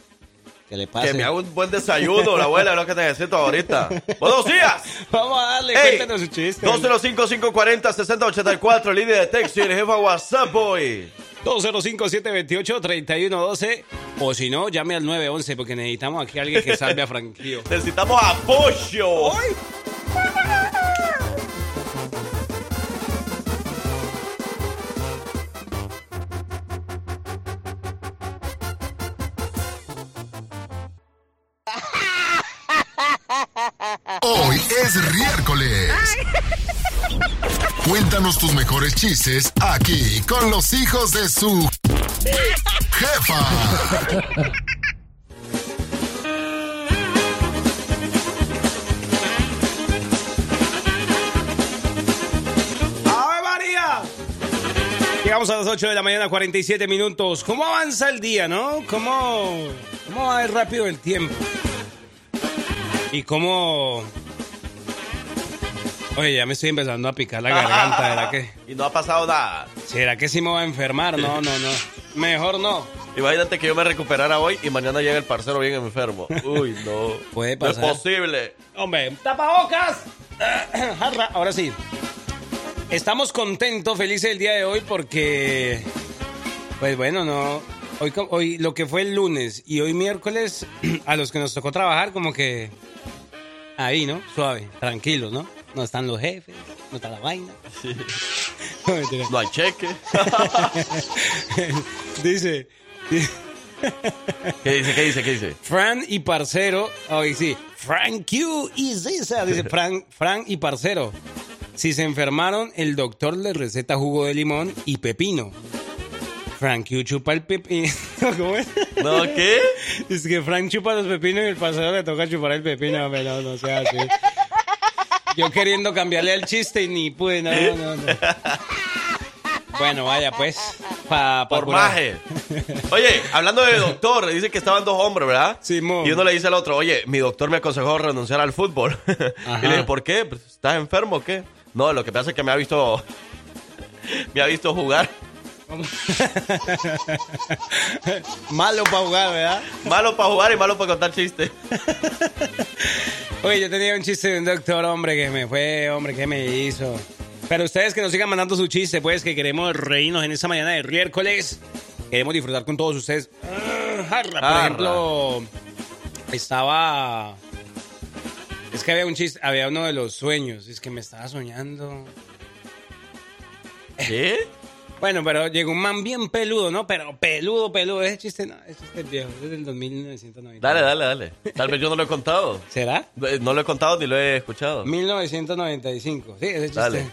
D: que le pase.
F: Que me haga un buen desayuno, la abuela, es lo que necesito ahorita. ¡Buenos días!
D: Vamos a darle,
F: Ey,
D: cuéntanos su chiste.
F: 205-540-6084, línea de texto y el jefa WhatsApp, boy.
D: 205-728-3112. O si no, llame al 911 porque necesitamos aquí a alguien que salve a Franquillo.
F: Necesitamos apoyo.
A: Hoy es miércoles. Cuéntanos tus mejores chistes aquí con los hijos de su jefa.
D: ¡Ave María! Llegamos a las 8 de la mañana, 47 minutos. ¿Cómo avanza el día, no? ¿Cómo, cómo va rápido el tiempo? Y cómo... Oye, ya me estoy empezando a picar la garganta, ¿verdad que?
F: Y no ha pasado nada.
D: ¿Será que sí me voy a enfermar? No, no, no. Mejor no.
F: Imagínate que yo me recuperara hoy y mañana llega el parcero bien enfermo. Uy, no.
D: Puede
F: No es
D: pasar.
F: posible.
D: Hombre, tapabocas. Ahora sí. Estamos contentos, felices el día de hoy porque, pues bueno, no. Hoy, hoy lo que fue el lunes y hoy miércoles, a los que nos tocó trabajar, como que ahí, ¿no? Suave, tranquilos, ¿no? No están los jefes, no está la vaina. No, mentira.
F: No hay cheque.
D: dice,
F: ¿Qué dice? ¿Qué dice? ¿Qué dice?
D: Fran y Parcero, hoy sí, Frank Q is esa, dice Fran, Fran y Parcero. Si se enfermaron, el doctor les receta jugo de limón y pepino. Frank Q chupa el pepino. ¿Cómo es?
F: ¿No qué?
D: Es que Frank chupa los pepinos y el paseo le toca chupar el pepino. Hombre, no, no sea así. Yo queriendo cambiarle el chiste y ni pude, no, no, no. Bueno, vaya pues. Pa, pa
F: Por
D: curar.
F: maje. Oye, hablando de doctor, dice que estaban dos hombres, ¿verdad?
D: Sí, mo.
F: Y uno le dice al otro, oye, mi doctor me aconsejó renunciar al fútbol.
D: Ajá.
F: y le dije, ¿por qué? Pues, ¿Estás enfermo o qué? No, lo que pasa es que me ha visto... me ha visto jugar.
D: Malo para jugar, ¿verdad?
F: Malo para jugar y malo para contar chistes.
D: Oye, yo tenía un chiste de un doctor, hombre, que me fue, hombre, que me hizo. Pero ustedes que nos sigan mandando su chiste, pues, que queremos reírnos en esta mañana de miércoles. Queremos disfrutar con todos ustedes. Ah, jarra. Por ejemplo, estaba... Es que había un chiste, había uno de los sueños. Es que me estaba soñando.
F: ¿Qué?
D: Bueno, pero llegó un man bien peludo, ¿no? Pero peludo, peludo. Ese chiste no, ese chiste es viejo. Es del 2990.
F: Dale, dale, dale. Tal vez yo no lo he contado.
D: ¿Será?
F: Eh, No lo he contado ni lo he escuchado.
D: 1995. Sí, ese chiste.
F: Dale.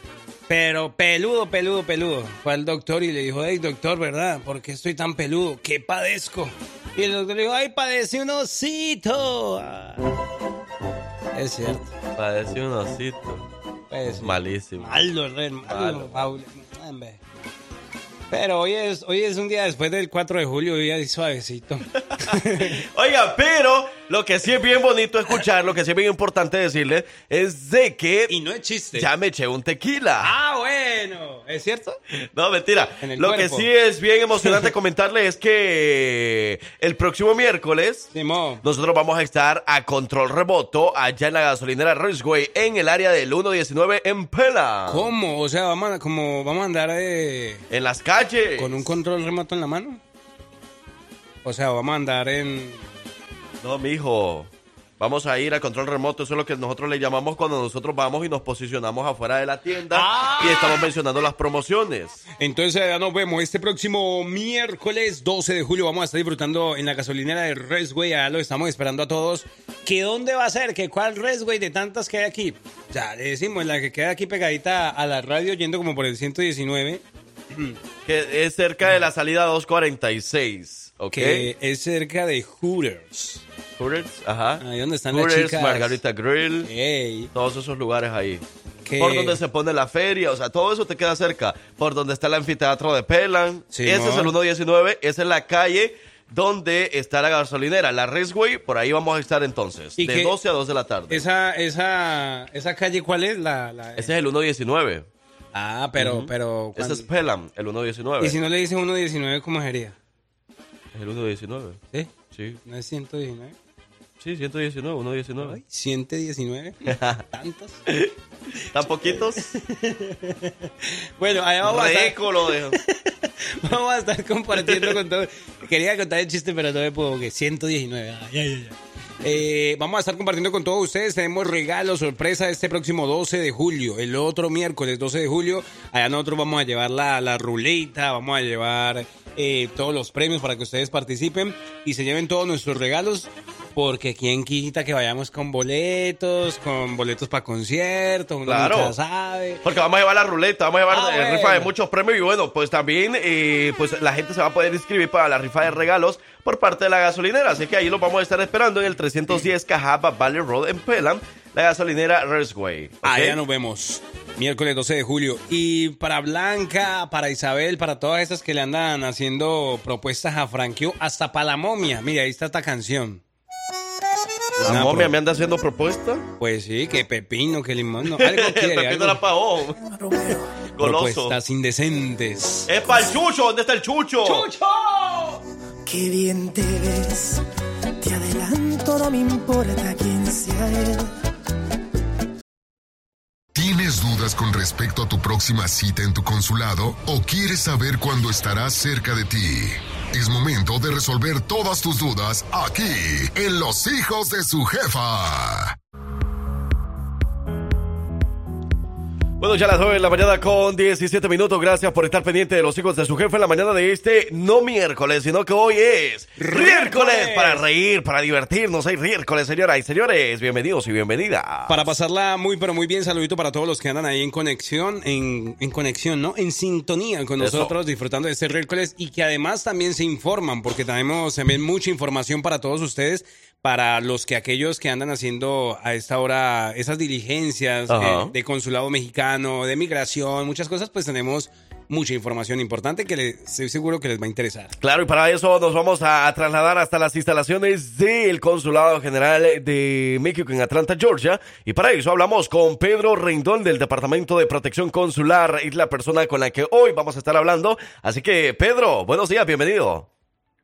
D: Pero peludo, peludo, peludo. Fue al doctor y le dijo, hey, doctor, ¿verdad? ¿Por qué estoy tan peludo? ¿Qué padezco? Y el doctor le dijo, ay, padecí un osito. Ah. Es cierto.
F: Padecí un osito.
D: Pues,
F: Malísimo.
D: Malo, re malo,
F: Malo.
D: Paul. Pero hoy es, hoy es un día después del 4 de julio, hoy es suavecito.
F: Oiga, pero lo que sí es bien bonito escuchar, lo que sí es bien importante decirle, es de que
D: y no es chiste.
F: ya me eché un tequila.
D: Ah, bueno. ¿Es cierto?
F: No, mentira. Lo
D: cuerpo.
F: que sí es bien emocionante comentarle es que el próximo miércoles
D: Simón.
F: nosotros vamos a estar a control remoto allá en la gasolinera Raceway en el área del 119 en Pela.
D: ¿Cómo? O sea, vamos a, como, vamos a andar eh,
F: En las calles.
D: con un control remoto en la mano. O sea, vamos a andar en...
F: No, mijo. Vamos a ir a control remoto, eso es lo que nosotros le llamamos cuando nosotros vamos y nos posicionamos afuera de la tienda
D: Ah.
F: y estamos mencionando las promociones.
D: Entonces ya nos vemos este próximo miércoles 12 de julio. Vamos a estar disfrutando en la gasolinera de Resway. Ya lo estamos esperando a todos. ¿Que dónde va a ser? ¿Que cuál Resway de tantas que hay aquí? Ya le decimos, la que queda aquí pegadita a la radio yendo como por el 119.
F: Que es cerca de la salida 246, ¿ok?
D: Que es cerca de Hooters.
F: Hooters, ajá.
D: Ahí donde están las
F: Hooters,
D: chicas.
F: Margarita Grill, todos esos lugares ahí.
D: Que-
F: Por donde se pone la feria, o sea, todo eso te queda cerca. Por donde está el anfiteatro de Pelan.
D: Sí,
F: Ese es el
D: mon.
F: 119, esa es la calle donde está la gasolinera, la Raceway, por ahí vamos a estar entonces,
D: ¿Y
F: de
D: qué-
F: 12 a 2 de la tarde.
D: Esa, esa, esa calle, ¿cuál es? La, la-
F: Ese es el 119.
D: Ah, pero, pero.
F: Ese es. Pelan, el 119.
D: Y si no le dicen 1.19, ¿cómo sería?
F: El 119.
D: ¿Sí?
F: Sí,
D: ¿No es 119?
F: sí, 119, 119.
D: Ay, 119. ¿Tantos?
F: ¿Tan poquitos?
D: Bueno, allá vamos a, estar, vamos a estar compartiendo con todos. Quería contar el chiste, pero no me puedo, que 119. Ay, ay, ay, ay. Eh, vamos a estar compartiendo con todos ustedes. Tenemos regalos, sorpresa este próximo 12 de julio. El otro miércoles 12 de julio. Allá nosotros vamos a llevar la, la ruleta, vamos a llevar eh, todos los premios para que ustedes participen y se lleven todos nuestros regalos. Porque quién quita que vayamos con boletos, con boletos para conciertos, uno
F: Claro.
D: nunca sabe.
F: Porque vamos a llevar la ruleta, vamos a llevar
D: Ah,
F: eh, rifa de muchos premios y bueno, pues también eh, pues la gente se va a poder inscribir para la rifa de regalos por parte de la gasolinera. Así que ahí lo vamos a estar esperando en el 310 Cajaba Valley Road en Pelham, la gasolinera Raceway. ¿ok?
D: Allá nos vemos. Miércoles 12 de julio. Y para Blanca, para Isabel, para todas esas que le andan haciendo propuestas a Franquio, hasta para la momia. Mira, ahí está esta canción.
F: La momia
D: pro-
F: me anda haciendo propuesta.
D: Pues sí, que pepino, que limón. No, algo
F: El
D: quiere.
F: pepino
D: algo.
F: la pagó. Goloso.
D: Propuestas indecentes.
F: Es para el chucho, ¿dónde está el chucho?
K: Qué bien te ves, te adelanto, no me importa quién sea él.
L: ¿Tienes dudas con respecto a tu próxima cita en tu consulado o quieres saber cuándo estará cerca de ti? Es momento de resolver todas tus dudas aquí, en Los Hijos de su Jefa.
F: Bueno, ya las 9 de la mañana con 17 minutos. Gracias por estar pendiente de los hijos de su jefe en la mañana de este, no miércoles, sino que hoy es miércoles para reír, para divertirnos. Hay miércoles, señoras y señores. Bienvenidos y bienvenidas.
D: Para pasarla muy, pero muy bien, saludito para todos los que andan ahí en conexión, en, en conexión, ¿no? En sintonía con
F: Eso.
D: nosotros, disfrutando de este miércoles y que además también se informan, porque tenemos también mucha información para todos ustedes, para los que aquellos que andan haciendo a esta hora esas diligencias eh, de consulado mexicano, de migración, muchas cosas, pues tenemos mucha información importante que le- estoy seguro que les va a interesar.
F: Claro, y para eso nos vamos a, a trasladar hasta las instalaciones del Consulado General de México en Atlanta, Georgia. Y para eso hablamos con Pedro Rendón del Departamento de Protección Consular. Es la persona con la que hoy vamos a estar hablando. Así que, Pedro, buenos días, bienvenido.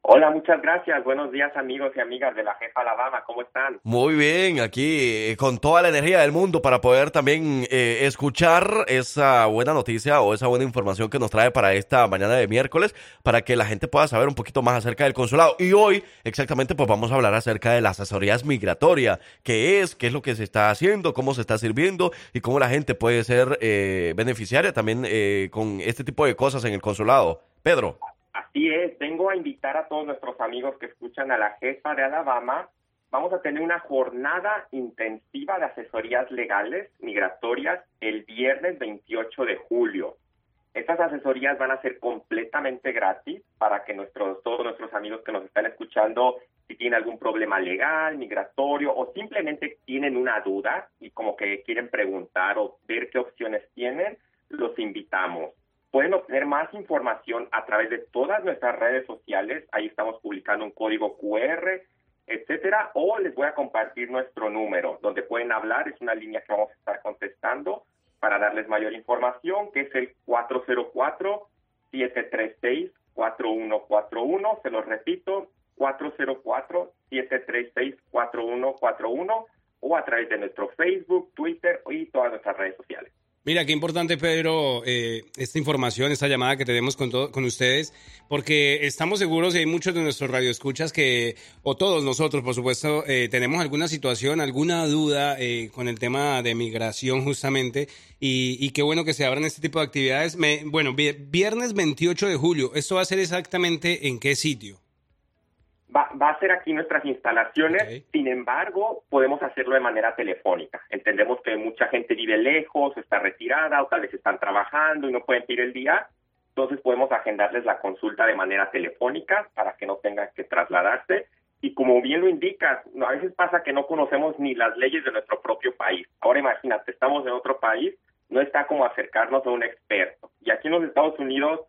M: Hola, muchas gracias. Buenos días amigos y amigas de la Jefa Alabama. ¿Cómo están?
F: Muy bien, aquí eh, con toda la energía del mundo para poder también eh, escuchar esa buena noticia o esa buena información que nos trae para esta mañana de miércoles, para que la gente pueda saber un poquito más acerca del consulado. Y hoy, exactamente, pues vamos a hablar acerca de las asesorías migratorias, qué es, qué es lo que se está haciendo, cómo se está sirviendo y cómo la gente puede ser eh, beneficiaria también eh, con este tipo de cosas en el consulado. Pedro.
M: Así es, vengo a invitar a todos nuestros amigos que escuchan a la Jefa de Alabama. Vamos a tener una jornada intensiva de asesorías legales migratorias el viernes 28 de julio. Estas asesorías van a ser completamente gratis para que nuestros, todos nuestros amigos que nos están escuchando, si tienen algún problema legal, migratorio o simplemente tienen una duda y como que quieren preguntar o ver qué opciones tienen, los invitamos. Pueden obtener más información a través de todas nuestras redes sociales. Ahí estamos publicando un código QR, etcétera. O les voy a compartir nuestro número, donde pueden hablar. Es una línea que vamos a estar contestando para darles mayor información, que es el 404-736-4141. Se los repito, 404-736-4141 o a través de nuestro Facebook, Twitter y todas nuestras redes sociales.
D: Mira, qué importante, Pedro, eh, esta información, esta llamada que tenemos con, todo- con ustedes, porque estamos seguros y hay muchos de nuestros radioescuchas que, o todos nosotros, por supuesto, eh, tenemos alguna situación, alguna duda eh, con el tema de migración justamente, y, y qué bueno que se abran este tipo de actividades. Me- bueno, vi- viernes 28 de julio, ¿esto va a ser exactamente en qué sitio?
M: Va, va a ser aquí nuestras instalaciones, sin embargo, podemos hacerlo de manera telefónica. Entendemos que mucha gente vive lejos, está retirada o tal vez están trabajando y no pueden ir el día, entonces podemos agendarles la consulta de manera telefónica para que no tengan que trasladarse. Y como bien lo indicas, a veces pasa que no conocemos ni las leyes de nuestro propio país. Ahora imagínate, estamos en otro país, no está como acercarnos a un experto. Y aquí en los Estados Unidos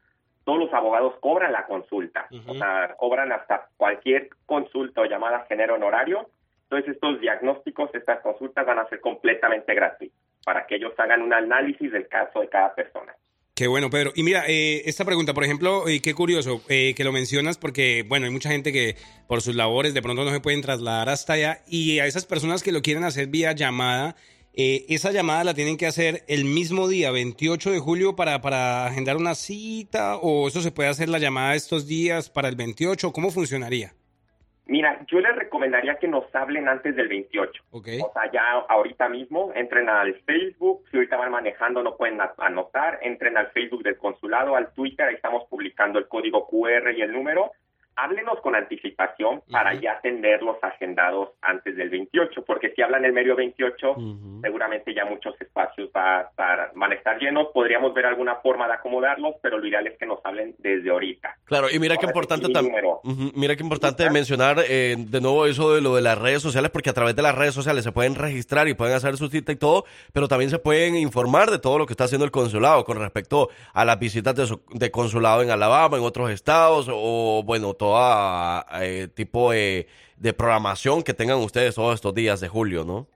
M: todos los abogados cobran la consulta, o sea, cobran hasta cualquier consulta o llamada genera honorario. Entonces estos diagnósticos, estas consultas van a ser completamente gratuitos para que ellos hagan un análisis del caso de cada persona.
D: Qué bueno, Pedro. Y mira, eh, esta pregunta, por ejemplo, eh, qué curioso eh, que lo mencionas porque, bueno, hay mucha gente que por sus labores de pronto no se pueden trasladar hasta allá y a esas personas que lo quieren hacer vía llamada, eh, esa llamada la tienen que hacer el mismo día, 28 de julio, para, para agendar una cita o eso se puede hacer la llamada estos días para el 28, ¿cómo funcionaría?
M: Mira, yo les recomendaría que nos hablen antes del 28. O sea, ya ahorita mismo entren al Facebook, si ahorita van manejando no pueden anotar, entren al Facebook del consulado, al Twitter, ahí estamos publicando el código QR y el número. Háblenos con anticipación para ya tenerlos agendados antes del 28, porque si hablan el medio 28, seguramente ya muchos espacios va a estar- van a estar llenos. Podríamos ver alguna forma de acomodarlos, pero lo ideal es que nos hablen desde ahorita.
F: Claro, y mira qué importante también. Mira qué importante mencionar eh, de nuevo eso de lo de las redes sociales, porque a través de las redes sociales se pueden registrar y pueden hacer su cita y todo, pero también se pueden informar de todo lo que está haciendo el consulado con respecto a las visitas de, su- de consulado en Alabama, en otros estados, o bueno, toda eh, tipo de, de programación que tengan ustedes todos estos días de julio, ¿no?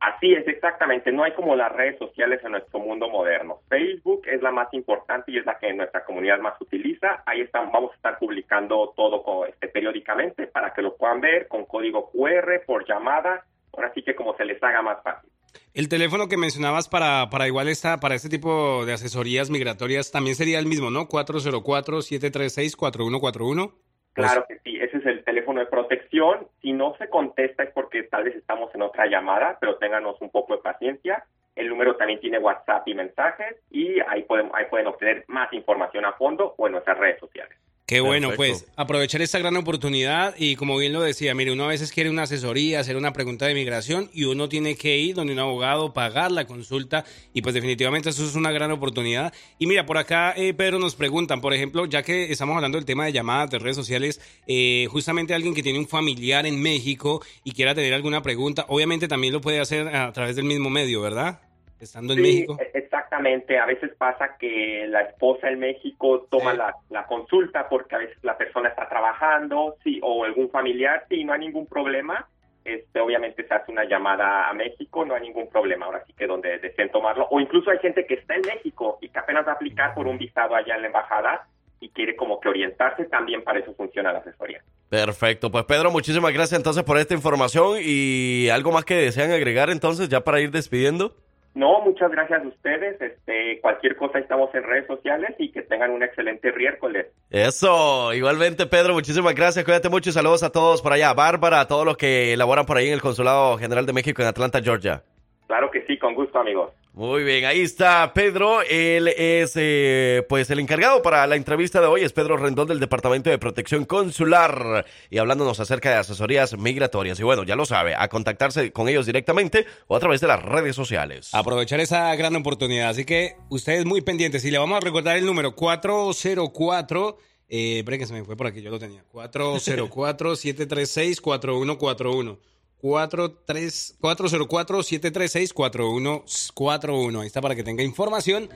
M: Así es, exactamente. No hay como las redes sociales en nuestro mundo moderno. Facebook es la más importante y es la que nuestra comunidad más utiliza. Ahí están, vamos a estar publicando todo este, periódicamente para que lo puedan ver con código QR, por llamada. Ahora sí que como se les haga más fácil.
D: El teléfono que mencionabas para, para igual esta, para este tipo de asesorías migratorias también sería el mismo, ¿no? 404-736-4141.
M: Claro que sí, ese es el teléfono de protección. Si no se contesta es porque tal vez estamos en otra llamada, pero ténganos un poco de paciencia. El número también tiene WhatsApp y mensajes y ahí pueden, ahí pueden obtener más información a fondo o en nuestras redes sociales.
D: Qué bueno,
F: Perfecto.
D: pues aprovechar esta gran oportunidad y como bien lo decía, mire, uno a veces quiere una asesoría, hacer una pregunta de migración y uno tiene que ir donde un abogado, pagar la consulta y pues definitivamente eso es una gran oportunidad. Y mira, por acá eh, Pedro nos preguntan, por ejemplo, ya que estamos hablando del tema de llamadas de redes sociales, eh, justamente alguien que tiene un familiar en México y quiera tener alguna pregunta, obviamente también lo puede hacer a través del mismo medio, ¿verdad? Estando en México.
M: e- exactamente. A veces pasa que la esposa en México toma la, la consulta porque a veces la persona está trabajando, sí, o algún familiar, sí, no hay ningún problema. Este, obviamente se hace una llamada a México, no hay ningún problema. Ahora sí que donde deseen tomarlo. O incluso hay gente que está en México y que apenas va a aplicar por un visado allá en la embajada y quiere como que orientarse, también para eso funciona la asesoría.
F: Perfecto, pues Pedro, muchísimas gracias entonces por esta información y algo más que desean agregar entonces ya para ir despidiendo.
M: No, muchas gracias a ustedes. Este, cualquier cosa estamos en redes sociales y que tengan un excelente miércoles.
F: Eso, igualmente Pedro, muchísimas gracias, cuídate mucho y saludos a todos por allá, Bárbara, a todos los que laboran por ahí en el Consulado General de México en Atlanta, Georgia.
M: Claro que sí, con gusto, amigos.
F: Muy bien, ahí está Pedro, él es eh, pues el encargado para la entrevista de hoy, es Pedro Rendón del Departamento de Protección Consular y hablándonos acerca de asesorías migratorias. Y bueno, ya lo sabe, a contactarse con ellos directamente o a través de las redes sociales.
D: aprovechar esa gran oportunidad. Así que ustedes muy pendientes. Y le vamos a recordar el número 404. Eh, que se me fue por aquí, yo lo tenía. 404-736-4141. 43 404-736-4141. Ahí está para que tenga información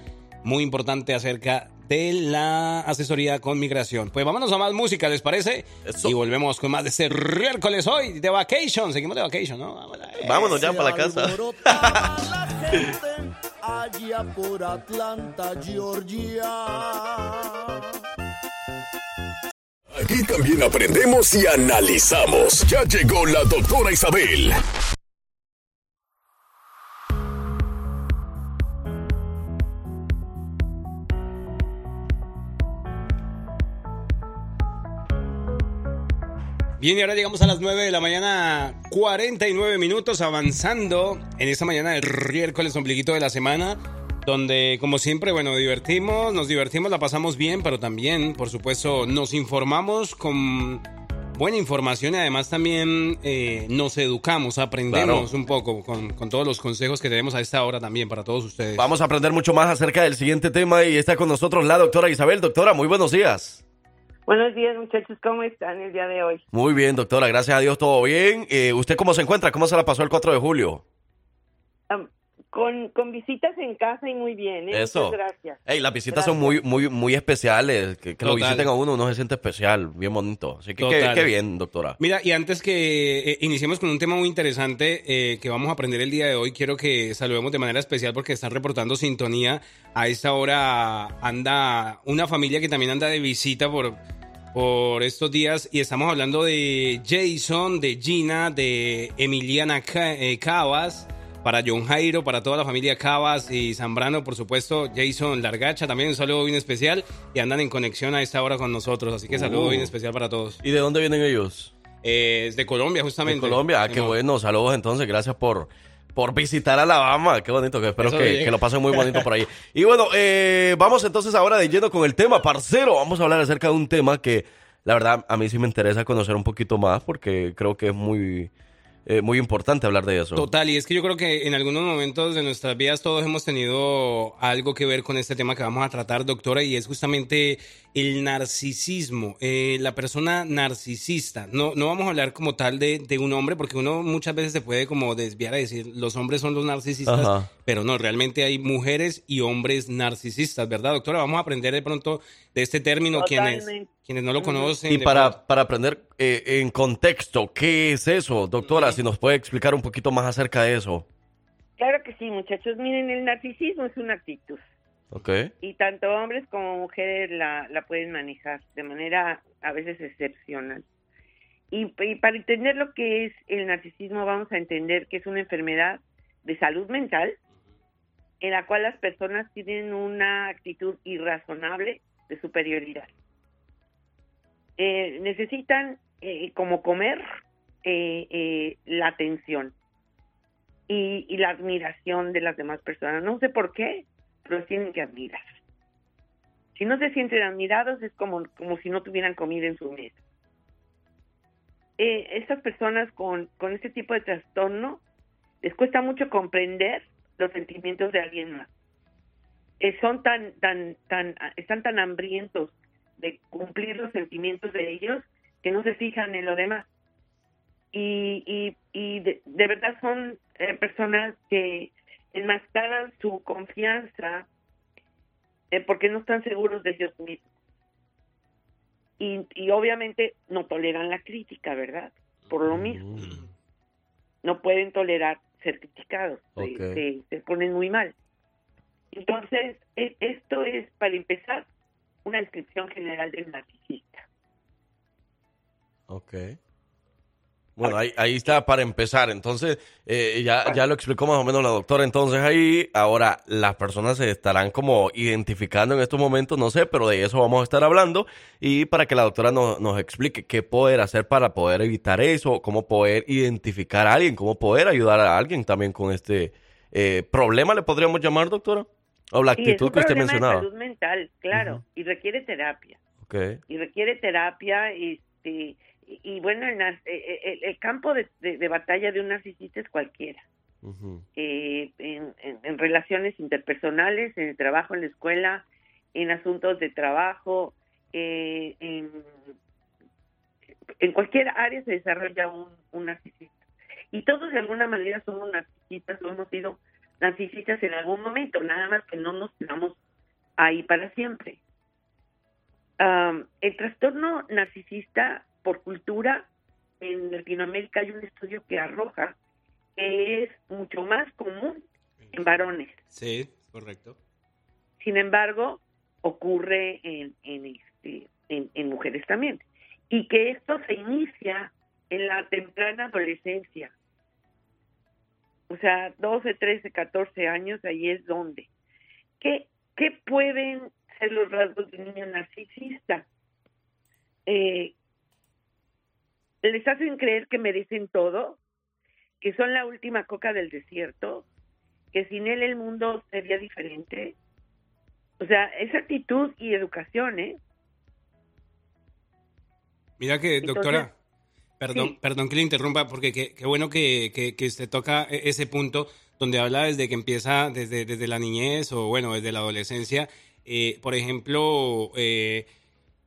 D: muy importante acerca de la asesoría con migración. Pues vámonos a más música, ¿les parece? Y volvemos con más de este miércoles hoy de Vacation. Seguimos de Vacation, ¿no? Vámonos,
F: Vámonos ya para la casa.
G: Allá por Atlanta, Georgia.
A: Aquí también aprendemos y analizamos. Ya llegó la doctora Isabel.
D: Bien, y ahora llegamos a las 9 de la mañana, 49 minutos avanzando en esta mañana del miércoles ombliguito de la semana, donde como siempre, bueno, divertimos, nos divertimos, la pasamos bien, pero también, por supuesto, nos informamos con buena información y además también eh, nos educamos, aprendemos
F: Claro.
D: un poco con, con todos los consejos que tenemos a esta hora también para todos ustedes.
F: Vamos a aprender mucho más acerca del siguiente tema y está con nosotros la doctora Isabel. Doctora, muy buenos días.
N: Buenos días, muchachos. ¿Cómo están el día de hoy?
F: Muy bien, doctora, gracias a Dios, todo bien. Eh, ¿Usted cómo se encuentra? ¿Cómo se la pasó el 4 de julio?
N: Con, con visitas en casa y muy bien, ¿eh?
F: Eso.
N: Muchas gracias.
F: Ey, las visitas son muy, muy, muy especiales. Que, que lo visiten a uno, uno se siente especial, bien bonito. Así que qué, bien, doctora.
D: Mira, y antes que eh, iniciemos con un tema muy interesante eh, que vamos a aprender el día de hoy, quiero que saludemos de manera especial porque están reportando sintonía. A esta hora anda una familia que también anda de visita por, por estos días y estamos hablando de Jason, de Gina, de Emiliana Ca- eh, Cabas. Para John Jairo, para toda la familia Cabas y Zambrano, por supuesto, Jason Largacha, también un saludo bien especial y andan en conexión a esta hora con nosotros, así que saludo
F: Uh.
D: bien especial para todos.
F: ¿Y de dónde vienen ellos?
D: Eh, es de Colombia,
F: De
D: justamente.
F: Colombia. Ah, qué bueno. Saludos entonces. Gracias por, por visitar Alabama. Qué bonito. Que espero que, que lo pasen muy bonito por ahí. Y bueno, eh, vamos entonces ahora de lleno con el tema, parcero. Vamos a hablar acerca de un tema que la verdad a mí sí me interesa conocer un poquito más porque creo que es muy, eh, muy importante hablar de eso.
D: Total, y es que yo creo que en algunos momentos de nuestras vidas todos hemos tenido algo que ver con este tema que vamos a tratar, doctora, y es justamente el narcisismo, eh, la persona narcisista. No, no vamos a hablar como tal de, de un hombre, porque uno muchas veces se puede como desviar a decir los hombres son los narcisistas,
F: Ajá.
D: pero no, realmente hay mujeres y hombres narcisistas, ¿verdad, doctora? Vamos a aprender de pronto de este término
N: Totalmente.
D: Quienes no lo conocen.
F: Y para, para aprender eh, en contexto, ¿qué es eso? Doctora, si nos puede explicar un poquito más acerca de eso.
N: Claro que sí, muchachos. Miren, el narcisismo es una actitud.
F: ¿Ok?
N: Y tanto hombres como mujeres la, la pueden manejar de manera a veces excepcional. Y, y para entender lo que es el narcisismo, vamos a entender que es una enfermedad de salud mental en la cual las personas tienen una actitud irrazonable de superioridad. Eh, necesitan, eh, como comer, eh, eh, la atención. y, y la admiración de las demás personas. No sé por qué, pero tienen que admirar. Si no se sienten admirados es como, como si no tuvieran comida en su mesa. Eh, estas personas con, con este tipo de trastorno les cuesta mucho comprender los sentimientos de alguien más. Eh, son tan, tan, tan, están tan hambrientos de cumplir los sentimientos de ellos que no se fijan en lo demás. Y, y, y de, de verdad son eh, personas que enmascaran su confianza eh, porque no están seguros de ellos mismos. Y, y obviamente no toleran la crítica, ¿verdad? Por lo mismo. No pueden tolerar ser criticados, se, se ponen muy mal. Entonces, e- esto es, para empezar, una descripción general del narcisista.
F: Ok. Bueno, ahí, ahí está para empezar. Entonces, eh, ya, ya lo explicó más o menos la doctora. Entonces, ahí, ahora, las personas se estarán como identificando en estos momentos, no sé, pero de eso vamos a estar hablando. Y para que la doctora nos, nos explique qué poder hacer para poder evitar eso, cómo poder identificar a alguien, cómo poder ayudar a alguien también con este eh, problema, le podríamos llamar, doctora. O la actitud que usted
N: problema de
F: mencionaba.
N: salud mental, claro, y requiere terapia.
F: Ok.
N: y requiere terapia este y, y bueno el, nar- eh, el- el campo de, de- de batalla de un narcisista es cualquiera. Eh, en, en- en relaciones interpersonales en el trabajo en la escuela en asuntos de trabajo eh, en, en cualquier área se desarrolla un, un narcisista y todos de alguna manera somos narcisistas o hemos sido narcisistas en algún momento nada más que no nos quedamos ahí para siempre Am, el trastorno narcisista por cultura en Latinoamérica hay un estudio que arroja que es mucho más común en varones.
D: Sí, correcto.
N: Sin embargo, ocurre en, en, este, en, en mujeres también. Y que esto se inicia en la temprana adolescencia. O sea, 12, 13, 14 años, ahí es donde. ¿Qué, qué pueden ser los rasgos de un niño narcisista? Eh, les hacen creer que merecen todo, que son la última coca del desierto, que sin él el mundo sería diferente. O sea, esa actitud y educación, ¿eh?
D: Mira que,
N: Entonces,
D: doctora, perdón,
N: sí.
D: perdón que le interrumpa, porque qué bueno que, que, que usted toca e- ese punto donde habla desde que empieza, desde, desde la niñez o bueno, desde la adolescencia. Eh, por ejemplo, eh,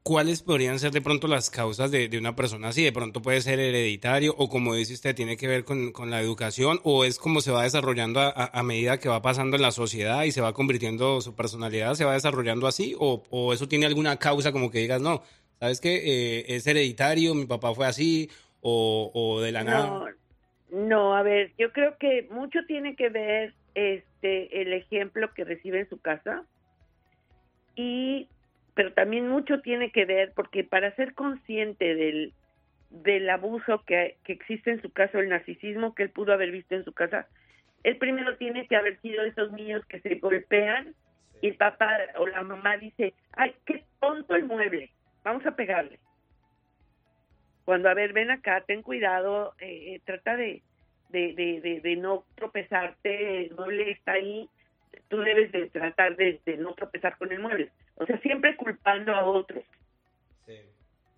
D: ¿cuáles podrían ser de pronto las causas de, de una persona así? De pronto puede ser hereditario o como dice usted, tiene que ver con, con la educación o es como se va desarrollando a, a- medida que va pasando en la sociedad y se va convirtiendo su personalidad, se va desarrollando así o, o eso tiene alguna causa como que digas, no, ¿sabes qué? Eh, es hereditario, mi papá fue así o, o de la nada.
N: No, a ver, yo creo que mucho tiene que ver este el ejemplo que recibe en su casa y pero también mucho tiene que ver porque para ser consciente del del abuso que, que existe en su casa, el narcisismo que él pudo haber visto en su casa, él primero tiene que haber sido esos niños que se golpean y el papá o la mamá dice, ay, qué tonto el mueble, vamos a pegarle. Cuando, a ver, ven acá, ten cuidado, eh, eh, trata de, de, de, de, no tropezarte, el mueble está ahí, tú debes de tratar de, no tropezar con el mueble. O sea, siempre culpando a otros.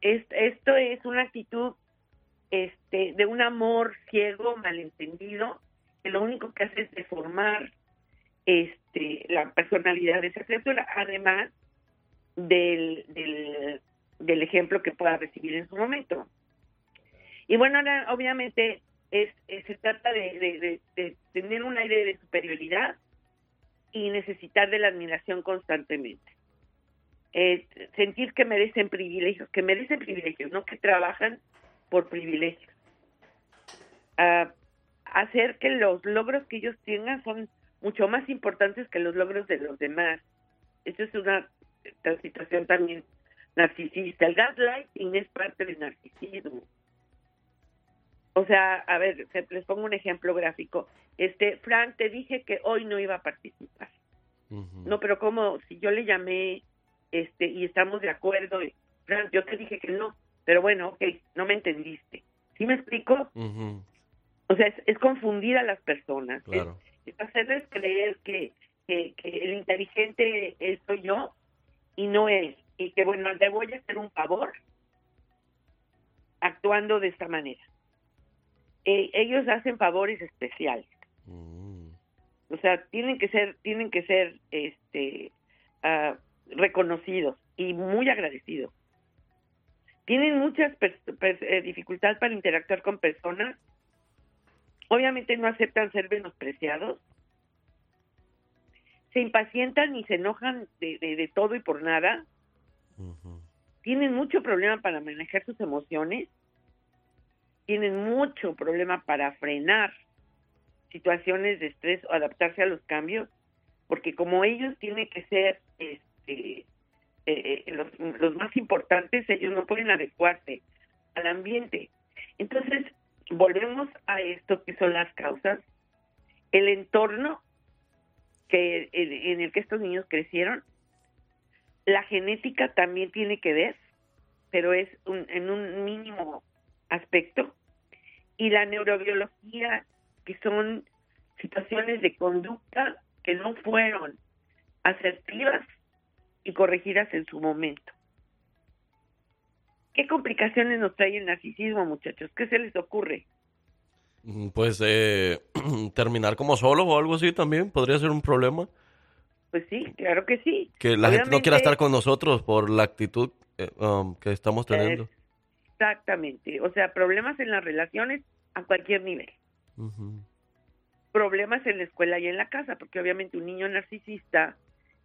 N: Es- esto es una actitud este, de un amor ciego, malentendido, que lo único que hace es deformar este, la personalidad de esa criatura, además del, del, del ejemplo que pueda recibir en su momento. Y bueno, ahora obviamente es, es- se trata de, de- tener un aire de superioridad y necesitar de la admiración constantemente. Eh, sentir que merecen privilegios, que merecen privilegios, no que trabajan por privilegios. Ah, hacer que los logros que ellos tengan son mucho más importantes que los logros de los demás. Eso es una, esta situación también narcisista. El gaslighting es parte del narcisismo. O sea, a ver, les pongo un ejemplo gráfico. Este, Frank, te dije que hoy no iba a participar. No, pero como si yo le llamé este y estamos de acuerdo, y, Frank, yo te dije que no, pero bueno, ok, no me entendiste. ¿Sí me explico? O sea, es, es confundir a las personas. es-
F: Claro.
N: Es, hacerles creer que, que, que el inteligente es- soy yo y no él. Y que, bueno, le voy a hacer un favor actuando de esta manera. Eh, ellos hacen favores especiales. O sea, tienen que ser, tienen que ser, este, ah, reconocidos y muy agradecidos. Tienen muchas eh, dificultades para interactuar con personas. Obviamente no aceptan ser menospreciados. Se impacientan y se enojan de, de- de todo y por nada. Tienen mucho problema para manejar sus emociones. Tienen mucho problema para frenar situaciones de estrés o adaptarse a los cambios, porque como ellos tienen que ser este, eh, eh, los, más importantes, ellos no pueden adecuarse al ambiente. Entonces, volvemos a esto que son las causas, el entorno que en, en el que estos niños crecieron, la genética también tiene que ver, pero es un- en un mínimo aspecto, y la neurobiología que son situaciones de conducta que no fueron asertivas y corregidas en su momento. ¿Qué complicaciones nos trae el narcisismo, muchachos? ¿Qué se les ocurre?
F: Mm, Pues eh, terminar como solo o algo así también podría ser un problema.
N: Pues sí, claro que sí.
F: Que la gente no quiera estar con nosotros por la actitud eh, um, que estamos teniendo.
N: Exactamente. O sea, problemas en las relaciones a cualquier nivel. Problemas en la escuela y en la casa, porque obviamente un niño narcisista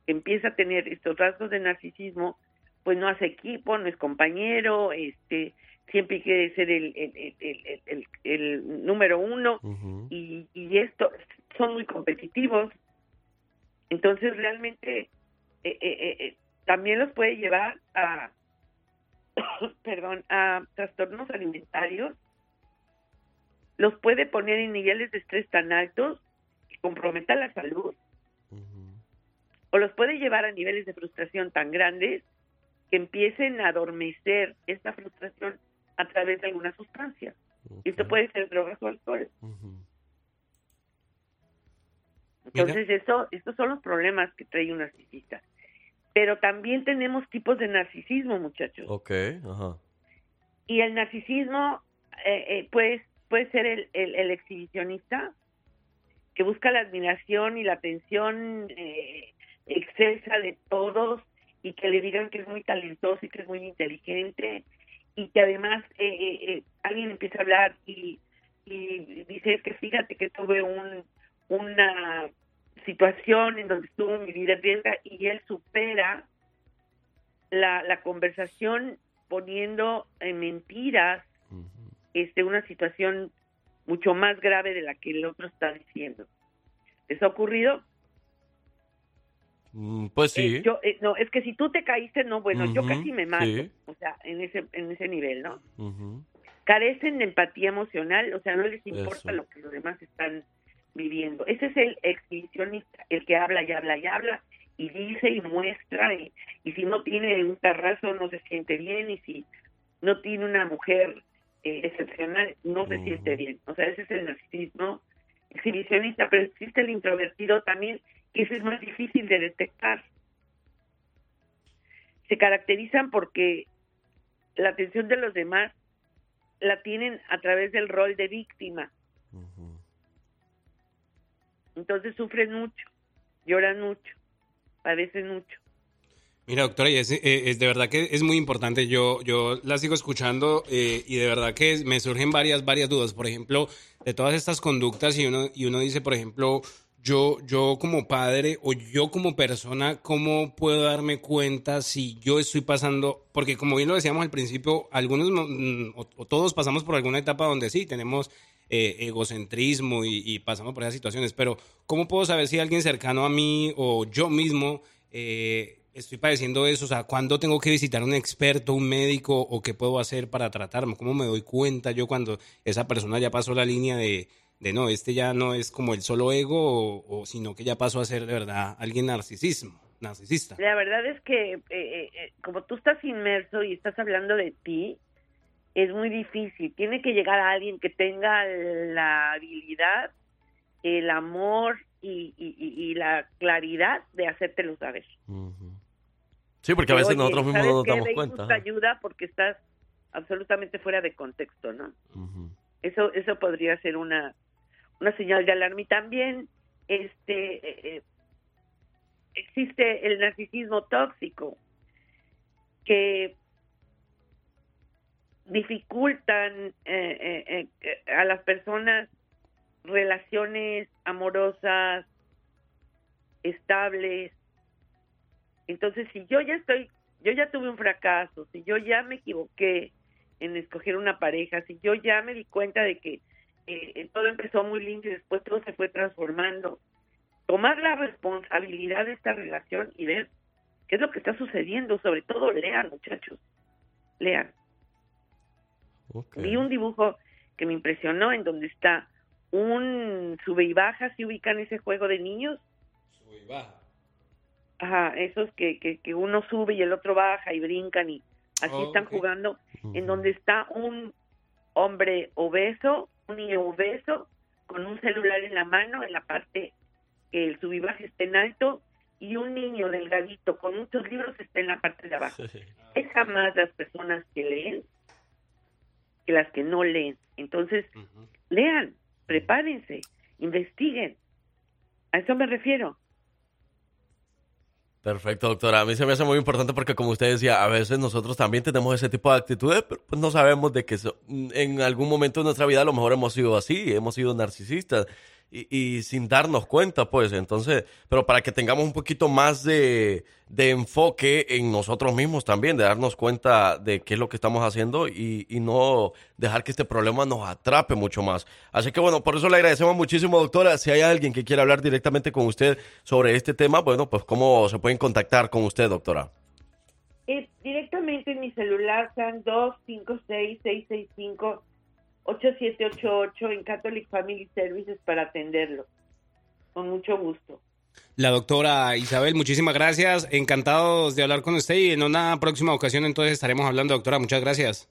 N: empieza a tener estos rasgos de narcisismo, pues no hace equipo, no es compañero, este siempre quiere ser el, el, el, el- el- número uno y, y esto son muy competitivos. Entonces realmente eh, eh, eh, también los puede llevar a, perdón, a trastornos alimentarios, los puede poner en niveles de estrés tan altos que comprometa la salud, o los puede llevar a niveles de frustración tan grandes que empiecen a adormecer esta frustración a través de alguna sustancia. Y esto puede ser drogas o alcohol. Entonces, eso, estos son los problemas que trae un narcisista. Pero también tenemos tipos de narcisismo, muchachos.
F: Ok, ajá.
N: Y el narcisismo eh, eh, puede, puede ser el, el- el exhibicionista que busca la admiración y la atención eh, excesa de todos y que le digan que es muy talentoso y que es muy inteligente y que además eh, eh, eh, alguien empieza a hablar y, y dice que fíjate que tuve un, una situación en donde estuvo mi vida en riesgo y él supera la, la conversación poniendo en mentiras este una situación mucho más grave de la que el otro está diciendo. ¿Les ha ocurrido?
F: Mm, Pues sí.
N: Eh, yo, eh, no, es que si tú te caíste, no, bueno, yo casi me mato.
F: sí.
N: O sea, en ese, en ese nivel, ¿no?
F: Ujú.
N: Carecen de empatía emocional, o sea, no les importa
F: Eso.
N: lo que los demás están viviendo. Ese es el exhibicionista, el que habla y habla y habla y dice y muestra y, y si no tiene un terrazo no se siente bien y si no tiene una mujer eh, excepcional no se siente bien. O sea, ese es el narcisismo exhibicionista, pero existe el introvertido también, que ese es más difícil de detectar. Se caracterizan porque la atención de los demás la tienen a través del rol de víctima. Entonces sufren mucho, lloran mucho, padecen mucho.
D: Mira, doctora, y es, eh, es de verdad que es muy importante. Yo, yo la sigo escuchando eh, y de verdad que me surgen varias, varias dudas. Por ejemplo, de todas estas conductas y uno, y uno dice, por ejemplo, yo, yo como padre o yo como persona, ¿cómo puedo darme cuenta si yo estoy pasando? Porque como bien lo decíamos al principio, algunos mm, o, o todos pasamos por alguna etapa donde sí tenemos eh, egocentrismo y, y pasamos por esas situaciones, pero ¿cómo puedo saber si alguien cercano a mí o yo mismo eh, estoy padeciendo eso? O sea, ¿cuándo tengo que visitar a un experto, un médico o qué puedo hacer para tratarme? ¿Cómo me doy cuenta yo cuando esa persona ya pasó la línea de, de no, este ya no es como el solo ego, o, sino que ya pasó a ser de verdad alguien narcisismo, narcisista?
N: La verdad es que eh, eh, eh, como tú estás inmerso y estás hablando de ti, es muy difícil. Tiene que llegar a alguien que tenga la habilidad, el amor y, y- y- la claridad de hacértelo saber.
F: Sí, porque a veces
N: Oye,
F: nosotros mismos
N: ¿sabes
F: no nos damos cuenta.
N: busca
F: ajá.
N: ayuda porque estás absolutamente fuera de contexto, ¿no? Eso eso podría ser una una señal de alarma y también este eh, eh, existe el narcisismo tóxico que dificultan eh, eh, eh, a las personas relaciones amorosas estables. Entonces si yo ya estoy yo ya tuve un fracaso si yo ya me equivoqué en escoger una pareja si yo ya me di cuenta de que eh, eh, todo empezó muy lindo y después todo se fue transformando tomar la responsabilidad de esta relación y ver qué es lo que está sucediendo sobre todo lean muchachos lean vi un dibujo que me impresionó en donde está un sube y baja, si ubican ese juego de niños. Ajá, esos que, que, que uno sube y el otro baja y brincan y así
O: Oh,
N: están jugando, en donde está un hombre obeso, un niño obeso, con un celular en la mano, en la parte que el sub y baja está en alto, y un niño delgadito con muchos libros está en la parte de abajo. Es jamás las personas que leen que las que no leen. Entonces, lean, prepárense, investiguen. A eso me refiero.
F: Perfecto, doctora. A mí se me hace muy importante porque, como usted decía, a veces nosotros también tenemos ese tipo de actitudes, pero pues no sabemos de que so- en algún momento de nuestra vida a lo mejor hemos sido así, hemos sido narcisistas y, y sin darnos cuenta, pues. Entonces, pero para que tengamos un poquito más de, de enfoque en nosotros mismos también, de darnos cuenta de qué es lo que estamos haciendo y, y no dejar que este problema nos atrape mucho más. Así que bueno, por eso le agradecemos muchísimo, doctora. Si hay alguien que quiera hablar directamente con usted sobre este tema, bueno, pues cómo se pueden contactar con usted, doctora.
N: Eh, directamente en mi celular sean 256-665-8788 en Catholic Family Services para atenderlo. Con mucho gusto.
D: La doctora Isabel, muchísimas gracias. Encantados de hablar con usted y en una próxima ocasión entonces estaremos hablando, doctora. Muchas gracias.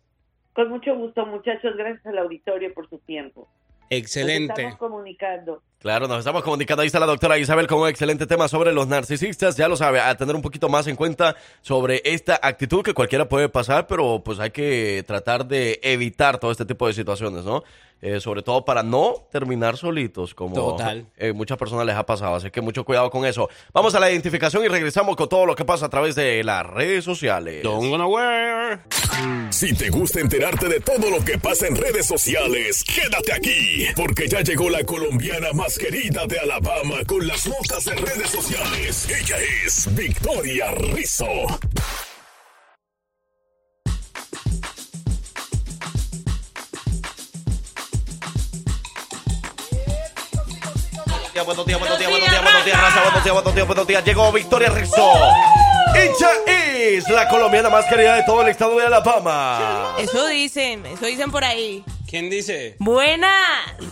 N: Con mucho gusto, muchachos. Gracias al auditorio por su tiempo. Nos
D: Excelente.
N: estamos comunicando.
F: Claro, nos estamos comunicando. Ahí está la doctora Isabel con un excelente tema sobre los narcisistas. Ya lo sabe, a tener un poquito más en cuenta sobre esta actitud que cualquiera puede pasar, pero pues hay que tratar de evitar todo este tipo de situaciones, ¿no? Eh, sobre todo para no terminar solitos, como
D: Total.
F: eh, muchas personas les ha pasado. Así que mucho cuidado con eso. Vamos a la identificación y regresamos con todo lo que pasa a través de las redes sociales.
A: Si te gusta enterarte de todo lo que pasa en redes sociales, quédate aquí, porque ya llegó la colombiana más querida de Alabama con las notas de redes sociales. Ella es Victoria Rizzo.
F: Días, buenos días, buenos días, buenos días, buenos días, raza, buenos días, buenos días, buenos días. Llegó Victoria Rizzo. Ella es la colombiana más querida de todo el estado de Alabama.
O: Eso dicen, eso dicen por ahí.
D: ¿Quién dice?
O: Buenas.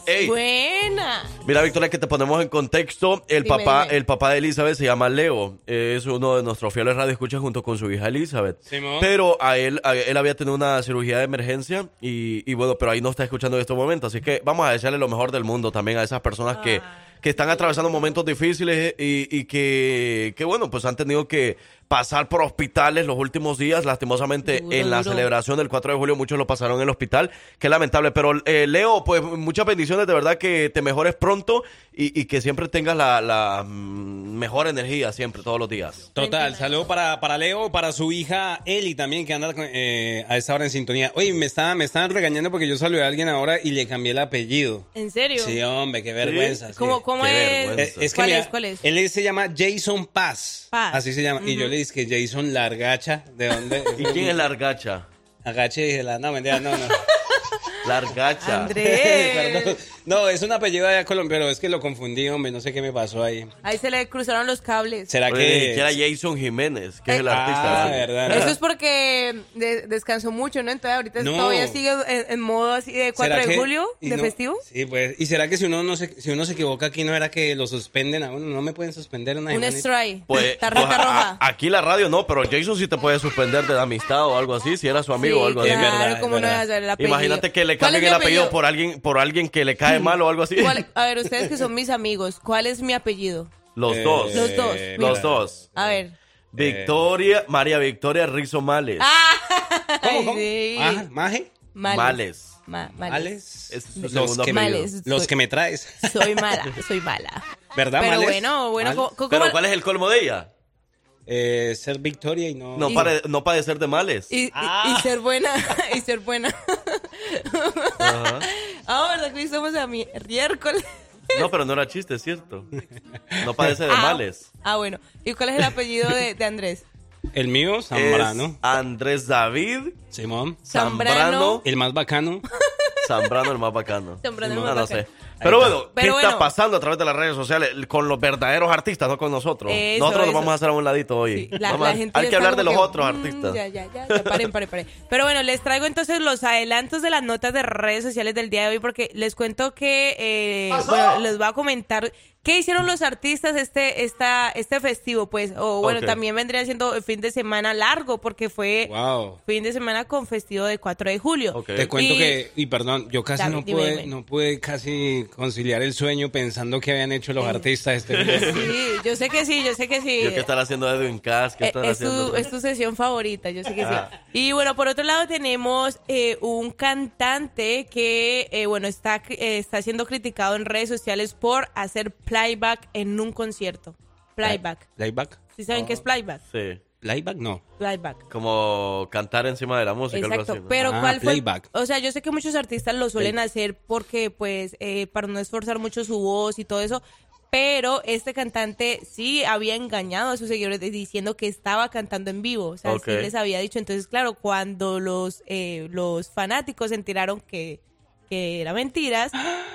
F: Ey.
O: Buenas.
F: Mira, Victoria, que te ponemos en contexto. El
O: Dime,
F: papá,
O: dime.
F: el papá de Elizabeth se llama Leo. Es uno de nuestros fieles radioescuchas junto con su hija Elizabeth.
D: Simón.
F: Pero a él, a él había tenido una cirugía de emergencia y, y bueno, pero ahí no está escuchando en estos momentos. Así que vamos a desearle lo mejor del mundo también a esas personas que, que están atravesando momentos difíciles y, y que, que, bueno, pues han tenido que pasar por hospitales los últimos días. Lastimosamente,
O: Duro,
F: en la
O: duro.
F: celebración del 4 de julio muchos lo pasaron en el hospital. Qué lamentable. Pero eh, Leo, pues muchas bendiciones. De verdad que te mejores pronto y, y que siempre tengas la, la, mm, mejor energía siempre, todos los días.
D: Total, saludo para, para Leo, para su hija Eli también, que anda eh, a esta hora en sintonía. Oye, me estaban, me estaban regañando porque yo saludé a alguien ahora y le cambié el apellido.
O: ¿En serio?
D: Sí, hombre, qué vergüenza. sí.
O: ¿Cómo, cómo
F: Qué
O: es?
F: vergüenza.
D: Es que
O: ¿Cuál
D: mira,
O: es? ¿Cuál es?
D: Él se llama Jason Paz.
O: Paz.
D: Así se llama. Y yo le dije que Jason Largacha. ¿De dónde?
F: ¿Y quién es la argacha?
D: Agache y dije, la, no, mentira, no, no.
F: Largacha.
D: No, es un apellido de Colombia, pero es que lo confundí, hombre. No sé qué me pasó ahí.
O: Ahí se le cruzaron los cables.
D: ¿Será
F: Oye,
D: que.?
F: que era Jason Jiménez, que es el artista.
D: Ah, verdad.
O: Eso es porque de- descansó mucho, ¿no? Entonces ahorita
D: No.
O: todavía sigue en, en modo así de 4
D: ¿Será
O: de
D: que-
O: julio, de
D: no-
O: festivo.
D: Sí, pues. ¿Y será que si uno no se, si uno se equivoca aquí no era que lo suspenden a uno? No me pueden suspender una
O: Un strike.
F: Pues,
O: Tarjeta
F: pues,
O: roja.
F: a- aquí la radio no, pero Jason sí te puede suspender de amistad o algo así, si era su amigo
O: Sí,
F: o algo
O: claro,
F: así.
D: Es verdad,
O: ¿cómo
D: es
O: no
D: verdad.
O: vas a saber
F: que le
O: ¿Cuál
F: cambien el
O: mi
F: apellido por alguien, por alguien que le cae mal o algo así.
O: ¿Cuál- a ver, ustedes que son mis amigos, ¿cuál es mi apellido?
F: Los
D: Eh,
F: dos.
O: Los dos.
F: Los
O: mira.
F: dos.
O: A ver.
F: Victoria, María Victoria Rizo Males.
O: Ay, sí.
D: Maja- ¿Maje?
O: Males.
F: Males.
O: Ma- males.
D: ¿Males?
F: Es su
D: Los
F: segundo
D: que,
F: apellido.
O: Males.
D: los que me traes.
O: Soy mala, soy mala.
D: ¿Verdad,
O: Pero
D: Males?
O: bueno, bueno,
D: ¿Males?
F: Pero
O: ¿cómo-
F: ¿cuál es el colmo de ella?
D: Eh, ser Victoria y no.
F: No,
O: Y-
F: pare- no padecer de males.
O: y, y-
D: Ah.
O: y ser buena, y ser buena. Ah, ¿verdad que somos a mi miércoles?
F: No, pero no era chiste, es cierto. No padece de
O: Ah,
F: males.
O: Ah, bueno. ¿Y cuál es el apellido de, de Andrés?
D: El mío, Zambrano.
F: Andrés David
D: Simón.
O: Zambrano.
D: El más bacano.
F: Zambrano, el más bacano.
O: Zambrano, el
F: No,
O: más
F: no
O: bacano.
F: sé. Pero bueno, ¿qué
O: Pero
F: está
O: bueno.
F: pasando a través de las redes sociales con los verdaderos artistas, no con nosotros?
O: Eso,
F: nosotros
O: eso.
F: nos vamos a hacer a un ladito hoy.
O: Sí, la-
F: Vamos
O: la
F: a-
O: gente
F: hay que
O: está
F: hablar de
O: como
F: los
O: que,
F: otros
O: mm,
F: artistas.
O: Ya, ya, ya, ya, paren, paren, paren. Pero bueno, les traigo entonces los adelantos de las notas de redes sociales del día de hoy porque les cuento que, eh, bueno, les voy a comentar qué hicieron los artistas este, esta, este festivo, pues, o bueno,
F: Ok.
O: también vendría siendo el fin de semana largo porque fue
D: Wow.
O: fin de semana con festivo de 4 de julio.
F: Ok.
D: Te cuento
O: Y-
D: que, y perdón, yo casi
O: Dame,
D: no
O: dime,
D: pude,
O: dime.
D: no pude casi conciliar el sueño pensando que habían hecho los artistas este video.
O: Sí, yo sé que sí, yo sé que sí.
F: Yo qué están haciendo Edwin Cass, qué
O: Eh, es,
F: haciendo.
O: tu, es tu sesión favorita, yo sé que
F: Ah.
O: sí. Y bueno, por otro lado tenemos eh, un cantante que, eh, bueno, está, eh, está siendo criticado en redes sociales por hacer playback en un concierto. Playback.
D: ¿Playback?
O: ¿Sí saben qué es playback?
F: Sí.
D: ¿Playback? No.
O: Playback.
F: Como cantar encima de la música, algo
O: Exacto,
F: así. ¿no?
O: pero
D: Ah,
O: ¿cuál fue?
D: playback.
O: O sea, yo sé que muchos artistas lo suelen hacer porque, pues, eh, para no esforzar mucho su voz y todo eso, pero este cantante sí había engañado a sus seguidores diciendo que estaba cantando en vivo, o sea,
F: Ok.
O: sí les había dicho. Entonces, claro, cuando los, eh, los fanáticos se enteraron que, que era mentiras,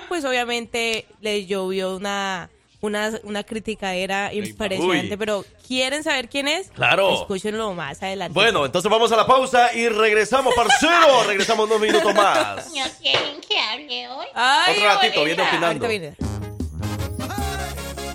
O: pues obviamente le llovió una... Una, una crítica era impresionante,
F: Uy.
O: pero ¿quieren saber quién es?
F: Claro.
O: Escúchenlo más adelante.
F: Bueno, entonces vamos a la pausa y regresamos, parcero. regresamos unos minutos más.
H: ¿No quieren que hable hoy?
O: Ay,
F: Otro ratito, viene opinando.
O: Ahorita viene.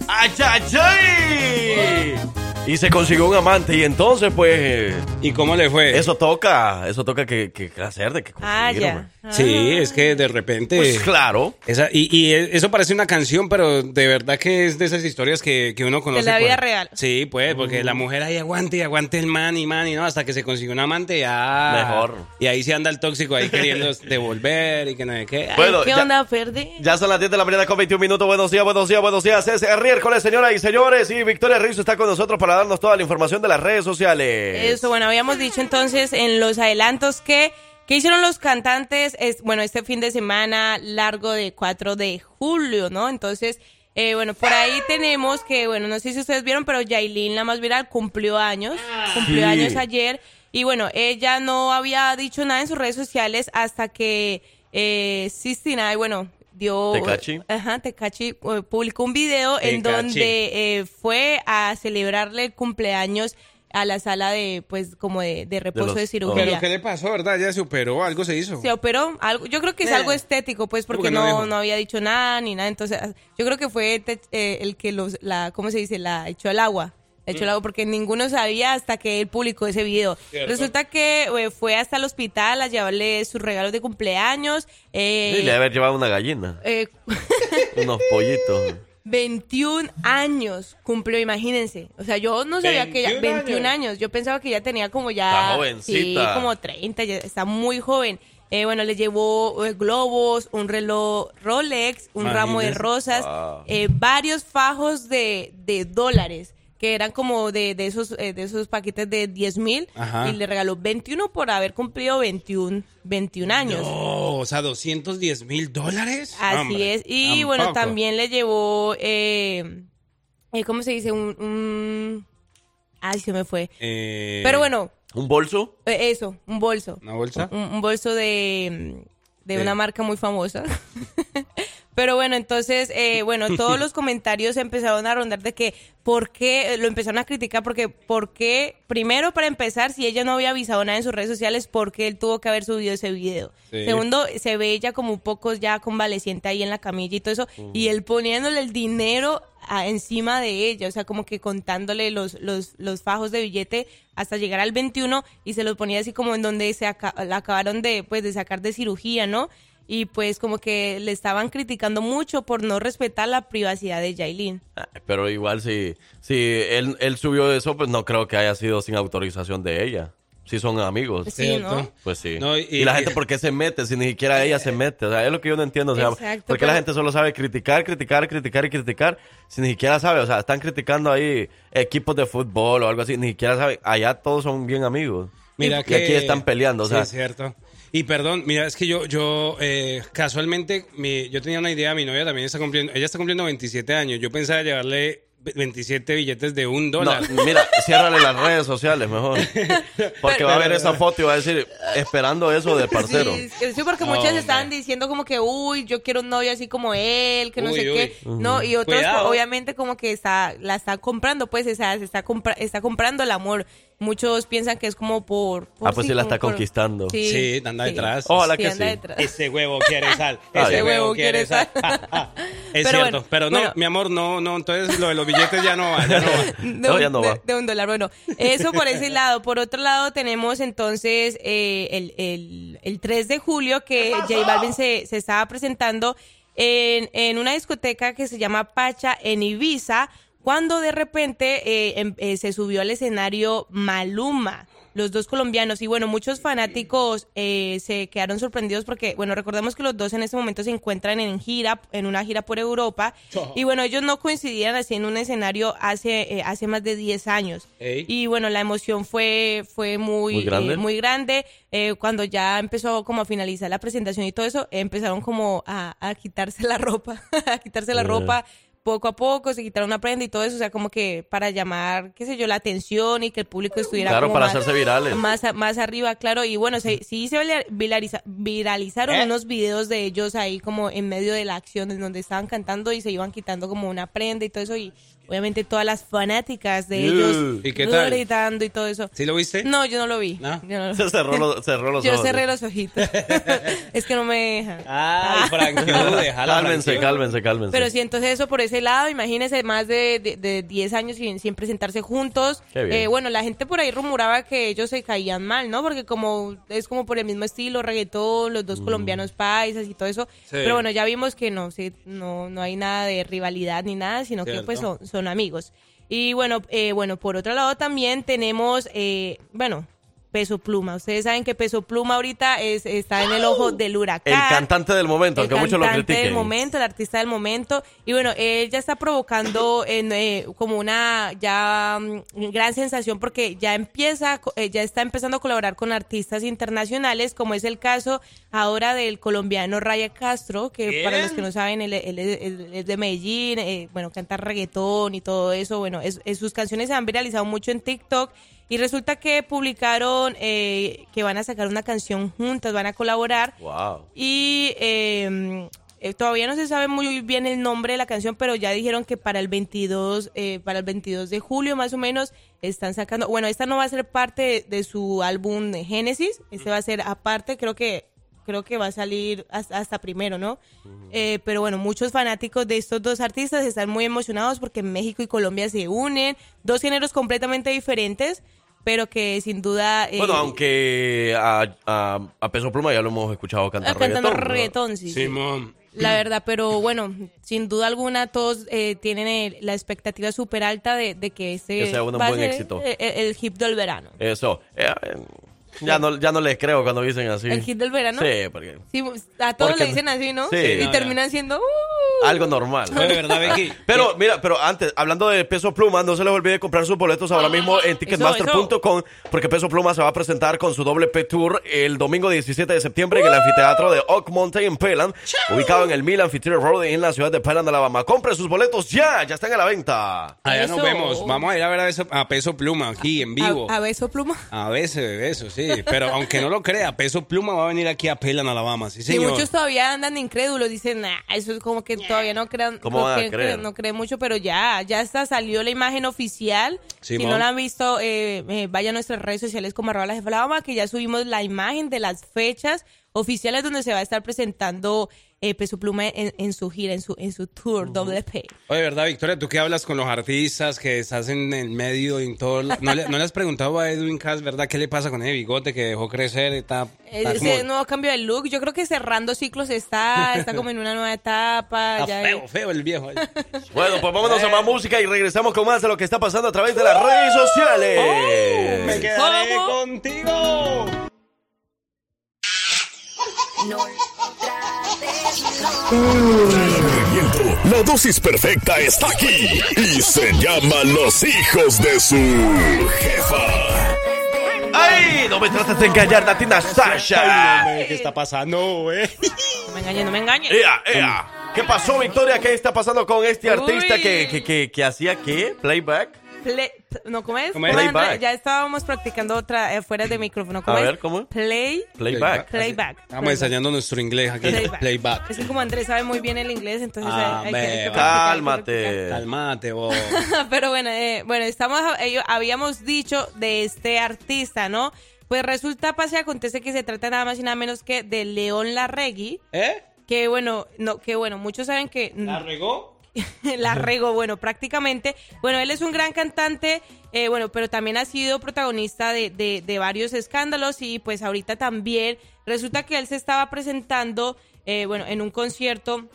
F: ¡Ay, ay, ay! Y se consiguió un amante y entonces, pues...
D: ¿Y cómo le fue?
F: Eso toca, eso toca que, que hacer de que
O: Ah, ya.
F: hombre.
D: Sí, es que de repente...
F: Pues claro.
D: Esa, y, y eso parece una canción, pero de verdad que es de esas historias que, que uno conoce.
O: la vida
D: por-
O: real.
D: Sí, pues, porque la mujer ahí aguante y aguante el man y man y no, hasta que se consigue un amante ya.
F: Mejor.
D: Y ahí se anda el tóxico ahí queriendo devolver y que no sé qué. Ay,
F: Bueno,
O: ¿Qué
F: ya-
O: onda, Ferdi?
F: Ya son las 10 de la mañana con 21 minutos. Buenos días, buenos días, buenos días. Es el miércoles, señoras y señores. Y Victoria Rizzo está con nosotros para darnos toda la información de las redes sociales.
O: Eso, bueno, habíamos dicho entonces en los adelantos que, ¿qué hicieron los cantantes? Es, bueno, este fin de semana largo de 4 de julio, ¿no? Entonces, eh, bueno, por ahí tenemos que, bueno, no sé si ustedes vieron, pero Yailin, la más viral, cumplió años, cumplió
F: Sí.
O: años ayer. Y bueno, ella no había dicho nada en sus redes sociales hasta que eh, 69, bueno, dio...
F: Tecachi.
O: Ajá, Tecachi eh, publicó un video en donde eh, fue a celebrarle el cumpleaños a la sala de, pues, como de, de reposo
F: los-
O: de,
F: oh.
O: cirugía.
D: Pero ¿qué le pasó, verdad? Ya se operó, algo se hizo.
O: Se operó, algo, yo creo que es
D: Eh.
O: algo estético, pues, porque
D: ¿Cómo que no
O: no, había dicho nada ni nada. Entonces, yo creo que fue te- eh, el que los, la, ¿cómo se dice? La echó al agua. Agua porque ninguno sabía hasta que él publicó ese video.
D: Cierto.
O: Resulta que eh, fue hasta el hospital a llevarle sus regalos de cumpleaños. eh,
F: Sí, le haber llevado una gallina,
O: eh,
F: unos pollitos.
O: 21 años cumplió, imagínense. O sea, yo no sabía que ella...
D: 21
O: 21 años. Yo pensaba que ya tenía como ya... Sí, como 30, ya está muy joven. Eh, bueno, le llevó eh, globos, un reloj Rolex, un ramo de rosas,
F: Wow.
O: eh, varios fajos de, de dólares que eran como de, de esos eh, de esos paquetes de 10 mil
D: Ajá.
O: y le regaló 21 por haber cumplido 21, 21 años.
D: No, o sea, 210 mil dólares.
O: Así
D: Hombre,
O: es. Y bueno,
D: tampoco.
O: también le llevó, eh, eh, ¿cómo se dice? Un, un- Ay, se me fue.
D: Eh,
O: Pero bueno,
F: ¿Un bolso?
O: eh, eso, un bolso.
D: ¿Una bolsa?
O: Un, un bolso de... de
D: Sí.
O: una marca muy famosa. Pero bueno, entonces, eh, bueno, todos los comentarios empezaron a rondar de que, ¿por qué? Lo empezaron a criticar porque, ¿por qué? Primero, para empezar, si ella no había avisado nada en sus redes sociales, ¿por qué él tuvo que haber subido ese video?
D: Sí.
O: Segundo, se ve ella como un poco ya convaleciente ahí en la camilla y todo eso, y él poniéndole el dinero a- encima de ella, o sea, como que contándole los, los, los fajos de billete hasta llegar al 21 y se los ponía así como en donde se aca- la acabaron de, pues, de sacar de cirugía, ¿no? Y pues como que le estaban criticando mucho por no respetar la privacidad de Yailin.
F: Pero igual si, si él, él subió eso, pues no creo que haya sido sin autorización de ella. Si son amigos.
O: Sí, ¿no?
F: Pues sí.
D: No, y-
F: y, la
D: y-
F: gente, ¿por qué se mete si ni siquiera ella se mete? O sea, es lo que yo no entiendo. O sea,
O: Exacto,
F: ¿por qué la gente solo sabe criticar, criticar, criticar y criticar si ni siquiera sabe? O sea, están criticando ahí equipos de fútbol o algo así, ni siquiera sabe. Allá todos son bien amigos.
D: Mira
F: y
D: que
F: aquí están peleando. O
D: Sí,
F: sea,
D: es cierto. Y perdón, mira, es que yo, yo eh, casualmente, mi- yo tenía una idea, mi novia también está cumpliendo, ella está cumpliendo 27 años. Yo pensaba llevarle 27 billetes de un
F: No,
D: dólar.
F: mira, ciérrale las redes sociales mejor. Porque va a ver esa foto y va a decir, esperando eso del parcero.
O: Sí, sí, porque
D: No,
O: muchas estaban diciendo como que, uy, yo quiero un novio así como él, que no
D: Uy,
O: sé
D: uy.
O: qué. No, y otros
D: Cuidado.
O: obviamente como que está, la está comprando, pues, o sea, se está, compra- está comprando el amor. Muchos piensan que es como por... por
F: Ah, pues sí la está
O: por-
F: conquistando.
O: Sí,
D: Sí, anda
O: sí.
D: detrás.
F: Ojalá
O: Sí,
F: que
O: anda
F: sí.
O: detrás.
D: Ese huevo quiere sal. Ese huevo quiere sal. es
O: Pero
D: cierto.
O: bueno,
D: pero no,
O: bueno.
D: mi amor, no, no. Entonces lo de los billetes ya no va. Ya no va.
O: de,
F: No,
O: un,
F: ya no
O: de-
F: va.
O: de un dólar. Bueno, eso por ese lado. Por otro lado, tenemos entonces eh, el, el, el 3 de julio que J Balvin se, se estaba presentando en, en una discoteca que se llama Pacha en Ibiza, cuando de repente eh, em- eh, se subió al escenario Maluma. Los dos colombianos y bueno, muchos fanáticos eh, se quedaron sorprendidos porque, bueno, recordemos que los dos en este momento se encuentran en gira, en una gira por Europa y bueno, ellos no coincidían así en un escenario hace, eh, hace más de 10 años. Y bueno, la emoción fue, fue muy,
F: Muy grande.
O: eh, muy grande. Eh, cuando ya empezó como a finalizar la presentación y todo eso, empezaron como a, a quitarse la ropa, a quitarse la ropa poco a poco, se quitaron una prenda y todo eso, o sea, como que para llamar, qué sé yo, la atención y que el público estuviera
F: Claro,
O: como
F: para
O: más-
F: hacerse virales.
O: Más, más arriba, claro, y bueno, se, sí se vira- viraliza- viralizaron
D: ¿Eh?
O: unos videos de ellos ahí como en medio de la acción, en donde estaban cantando y se iban quitando como una prenda y todo eso, y obviamente todas las fanáticas de ellos
D: ¿Y qué tal?
O: gritando y todo eso.
D: ¿Sí lo viste?
O: No, yo no lo vi.
D: ¿No?
O: Yo, no lo-
F: Se cerró, los- cerró los
O: Yo
F: ojos.
O: cerré los ojitos. es que no me dejan.
D: Ay, Frankie, déjala,
F: Cálmense, cálmense, cálmense.
O: Pero sí, entonces eso por ese lado, imagínense, más de, de, de 10 años sin, sin presentarse juntos.
F: Qué bien.
O: Eh, bueno, la gente por ahí rumoraba que ellos se caían mal, ¿no? Porque como es como por el mismo estilo, reggaetón, los
F: Mm.
O: dos colombianos paisas y todo eso. Pero bueno, ya vimos que no, sí, no, no hay nada de rivalidad ni nada, sino que pues son, son amigos. Y bueno, eh, bueno, por otro lado también tenemos, eh, bueno, Peso Pluma. Ustedes saben que Peso Pluma ahorita es, está en el ojo del huracán
F: el cantante del momento,
O: el
F: aunque muchos lo
O: cantante
F: critiquen.
O: del momento, el artista del momento. Y bueno, él ya está provocando en, eh, como una ya mm, gran sensación porque ya empieza, co- eh, ya está empezando a colaborar con artistas internacionales, como es el caso ahora del colombiano Raya Castro, que para los que no saben, él, él es- él es de Medellín, eh, bueno, canta reggaetón y todo eso. Bueno, es- es- sus canciones se han viralizado mucho en TikTok. Y resulta que publicaron eh, que van a sacar una canción juntas, van a colaborar.
F: Wow.
O: Y eh, eh, todavía no se sabe muy bien el nombre de la canción, pero ya dijeron que para el 22, eh, para el 22 de julio más o menos están sacando. Bueno, esta no va a ser parte de, de su álbum de Génesis, este va a ser aparte, creo que creo que va a salir hasta, hasta primero, ¿no? Eh, pero bueno, muchos fanáticos de estos dos artistas están muy emocionados porque México y Colombia se unen, dos géneros completamente diferentes, pero que sin duda... eh,
F: Bueno, aunque a, a, a Peso Pluma ya lo hemos escuchado cantar
O: Ah, cantando
F: reggaetón.
O: reggaetón, sí. sí.
D: Simón.
O: La verdad, pero bueno, sin duda alguna todos eh, tienen el- la expectativa súper alta de, de que este
F: Que sea un
O: va a
F: buen
O: ser
F: éxito.
O: El, el hit del verano.
F: Eso. Eh, eh, ya, no, ya no les creo cuando dicen así.
O: ¿El hit del verano?
F: Sí, porque
O: Sí, a todos
F: Porque-
O: le dicen así, ¿no?
F: Sí.
O: y
F: No,
O: terminan siendo... "Uh".
F: algo normal.
D: ¿verdad, Becky?
F: Pero mira, pero antes, hablando de Peso Pluma, no se les olvide comprar sus boletos ahora mismo en ticketmaster.com porque Peso Pluma se va a presentar con su doble P Tour el domingo 17 de septiembre en el anfiteatro de Oak Mountain en Pelan, ubicado en el Mill Amphitheater Road en la ciudad de Pelan, Alabama. Compre sus boletos ya, ya están a la venta.
D: Allá nos vemos. Vamos a ir a ver a, eso- a Peso Pluma aquí en vivo.
O: A, a beso pluma.
D: A veces, besos, sí. Pero aunque no lo crea, Peso Pluma va a venir aquí a Pelan, Alabama. Sí,
O: Y
D: señor.
O: muchos todavía andan incrédulos, dicen, nah, eso es como que todavía no crean,
D: ¿Cómo
O: no,
D: van a
O: creen,
D: creer?
O: no creen mucho, pero ya, ya está, salió la imagen oficial.
D: Sí,
O: si no la han visto, eh, eh, vaya a nuestras redes sociales como arroba la jefa de la Bama, que ya subimos la imagen de las fechas oficiales donde se va a estar presentando eh, Peso Pluma en, en su gira, en su, en su tour, doble P.
D: Oye, ¿verdad, Victoria? Tú que hablas con los artistas, que estás en el medio y en todo. la- ¿No le, no le has preguntado a Edwin Cass, verdad? ¿Qué le pasa con ese bigote que dejó crecer? Está, está
O: Ese
D: como-
O: nuevo cambio de look, yo creo que cerrando ciclos está, está como en una nueva etapa.
D: está
O: ya
D: feo, feo el viejo.
F: Bueno, pues vámonos a más música y regresamos con más de lo que está pasando a través de las redes sociales.
D: Oh, me quedaré contigo.
A: La dosis perfecta está aquí y se llama Los hijos de su jefa.
F: ¡Ay! No me trates de engañar, Natina Sasha.
D: ¿Qué está pasando, eh?
O: No me engañes, no me engañes.
F: ¡Ea, ea! ¿Qué pasó, Victoria? ¿Qué está pasando con este artista que, que, que hacía qué? ¿Playback?
O: Play- no, ¿cómo es?
F: ¿Cómo es?
O: Ya estábamos practicando otra eh, fuera de micrófono. ¿Cómo
F: A
O: es?
F: ver, ¿cómo?
O: Play.
F: Playback.
O: Playback.
D: Estamos ensayando nuestro inglés aquí.
O: Playback.
D: Playback.
O: Es que como Andrés sabe muy bien el inglés, entonces
D: Ah,
O: hay, hay que, hay que
F: Cálmate.
D: Calmate, vos.
O: Pero bueno, eh, bueno, estamos, eh, habíamos dicho de este artista, ¿no? Pues resulta, pasa y acontece que se trata nada más y nada menos que de León Larregui.
D: ¿Eh?
O: Que bueno, no, que bueno, muchos saben que
D: ¿La regó?
O: la regó, bueno, prácticamente. Bueno, él es un gran cantante, eh, bueno, pero también ha sido protagonista de, de- de varios escándalos y pues ahorita también resulta que él se estaba presentando, eh, bueno, en un concierto.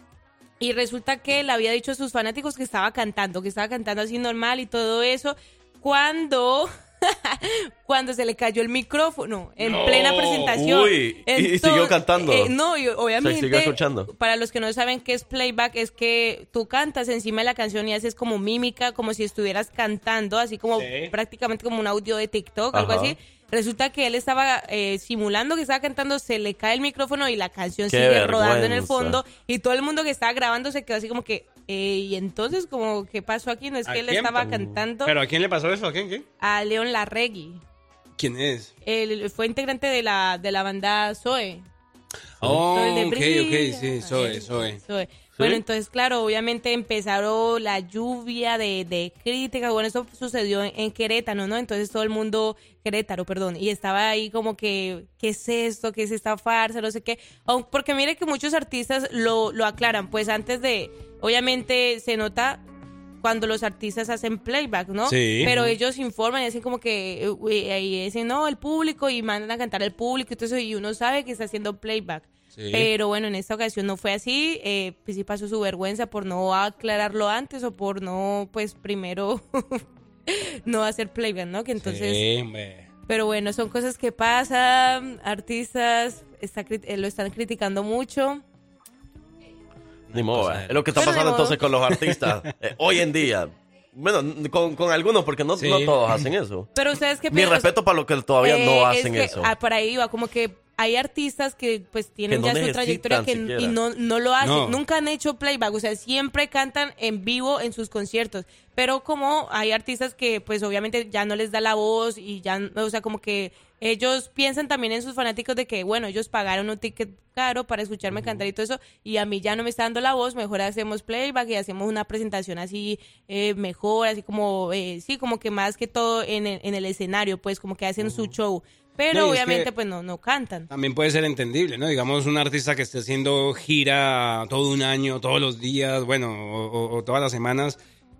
O: Y resulta que le había dicho a sus fanáticos que estaba cantando, que estaba cantando así normal y todo eso, cuando, cuando se le cayó el micrófono en
F: No.
O: plena presentación.
F: Uy, y- y siguió cantando.
O: eh, no, y obviamente.
F: Se siguió escuchando.
O: Para los que no saben qué es playback, es que tú cantas encima de la canción y haces como mímica, como si estuvieras cantando, así como
D: Sí.
O: prácticamente como un audio de TikTok, algo
F: Ajá.
O: así. Resulta que él estaba eh, simulando que estaba cantando, se le cae el micrófono y la canción
F: Qué
O: sigue rodando en el fondo y todo el mundo que estaba grabando se quedó así como que, eh, y entonces como, ¿qué pasó aquí? No es
D: ¿A
O: que él
D: quién?
O: estaba cantando
D: ¿Pero a quién le pasó eso? ¿A quién? ¿Qué?
O: a León Larregui.
D: ¿Quién es?
O: Él fue integrante de la, de la banda Zoe.
D: Oh, ok, ok, sí, soy.
O: Zoe. Bueno, entonces, claro, obviamente empezaron la lluvia de, de críticas. Bueno, eso sucedió en, en Querétaro, ¿no? Entonces todo el mundo, Querétaro, perdón, y estaba ahí como que, ¿qué es esto? ¿Qué es esta farsa? No sé qué. Porque mire que muchos artistas lo, lo aclaran, pues antes de, obviamente se nota cuando los artistas hacen playback, ¿no?
D: Sí.
O: Pero ellos informan y dicen como que, ahí dicen, no, el público, y mandan a cantar al público, y todo eso, y uno sabe que está haciendo playback.
D: Sí.
O: Pero bueno, en esta ocasión no fue así. Eh, pues sí pasó su vergüenza por no aclararlo antes o por no, pues primero no hacer playback, ¿no? Que entonces.
D: Sí, hombre.
O: Pero bueno, son cosas que pasan. Artistas está, eh, lo están criticando mucho.
F: Ni modo, eh. es lo que está pasando entonces con los artistas eh, hoy en día. Bueno, n- con, con algunos, porque no,
D: Sí.
F: no todos hacen eso.
O: Pero ustedes qué
F: Mi
O: piensan?
F: respeto para los que todavía
O: Eh,
F: no
O: es
F: hacen
O: que,
F: eso.
O: ah, por ahí va, como que hay artistas que pues tienen
F: no
O: ya su trayectoria que, y no, no lo hacen,
D: No.
O: nunca han hecho playback, o sea, siempre cantan en vivo en sus conciertos, pero como hay artistas que pues obviamente ya no les da la voz y ya, o sea, como que ellos piensan también en sus fanáticos de que, bueno, ellos pagaron un ticket caro para escucharme cantar y todo eso, y a mí ya no me está dando la voz, mejor hacemos playback y hacemos una presentación así eh, mejor, así como, eh, sí, como que más que todo en el, en el escenario, pues como que hacen su show. Pero
D: No,
O: obviamente pues no, no cantan.
D: También puede ser entendible, ¿no? Digamos, un artista que esté haciendo gira todo un año, todos los días, bueno, o, o- o todas las semanas,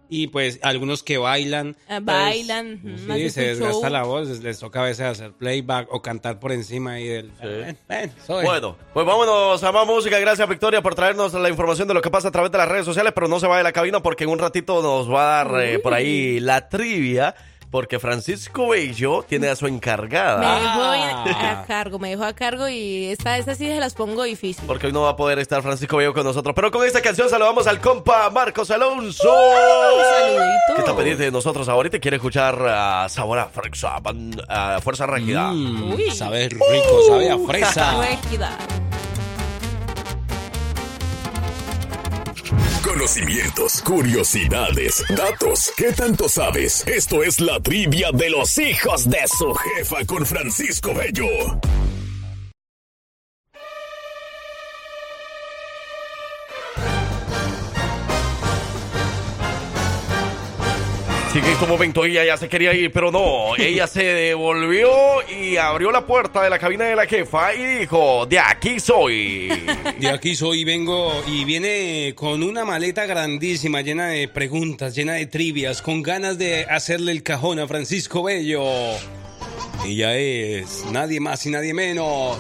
D: y pues algunos que bailan.
O: Ah,
D: pues,
O: bailan, ujú,
D: Sí,
O: hacen
D: se
O: su
D: desgasta
O: show.
D: la voz, les, les toca a veces hacer playback o cantar por encima ahí del... Ven, ven, soy.
F: Bueno, pues vámonos a más música. Gracias, Victoria, por traernos la información de lo que pasa a través de las redes sociales. Pero no se vaya de la cabina porque en un ratito nos va a dar eh, por ahí la trivia. Porque Francisco Bello tiene a su
O: Me
F: encargada.
O: dejó
D: Ah.
O: a cargo, me dejó a cargo y esta, esta sí se las pongo difícil.
F: Porque hoy no va a poder estar Francisco Bello con nosotros. Pero con esta canción saludamos al compa Marcos Alonso.
O: saludito.
F: Que está pendiente de nosotros ahorita y quiere escuchar a Sabor a Fresa, a Fuerza Régida.
D: Mm,
O: Uy.
D: sabe rico, sabe a fresa.
A: Conocimientos, curiosidades, datos. ¿Qué tanto sabes? Esto es la trivia de los hijos de su jefa con Francisco Bello.
F: En este momento ella ya se quería ir, pero no, ella se devolvió y abrió la puerta de la cabina de la jefa y dijo, de aquí soy.
D: De aquí soy, vengo y viene con una maleta grandísima, llena de preguntas, llena de trivias, con ganas de hacerle el cajón a Francisco Bello. Ella es nadie más y nadie menos.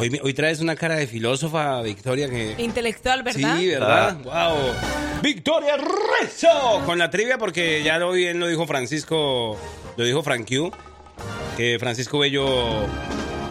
D: Hoy, hoy traes una cara de filósofa, Victoria, que...
O: Intelectual, ¿verdad?
D: Sí, ¿verdad? Wow. Victoria Rezo con la trivia porque ya lo bien lo dijo Francisco, lo dijo Frank Q, que Francisco Bello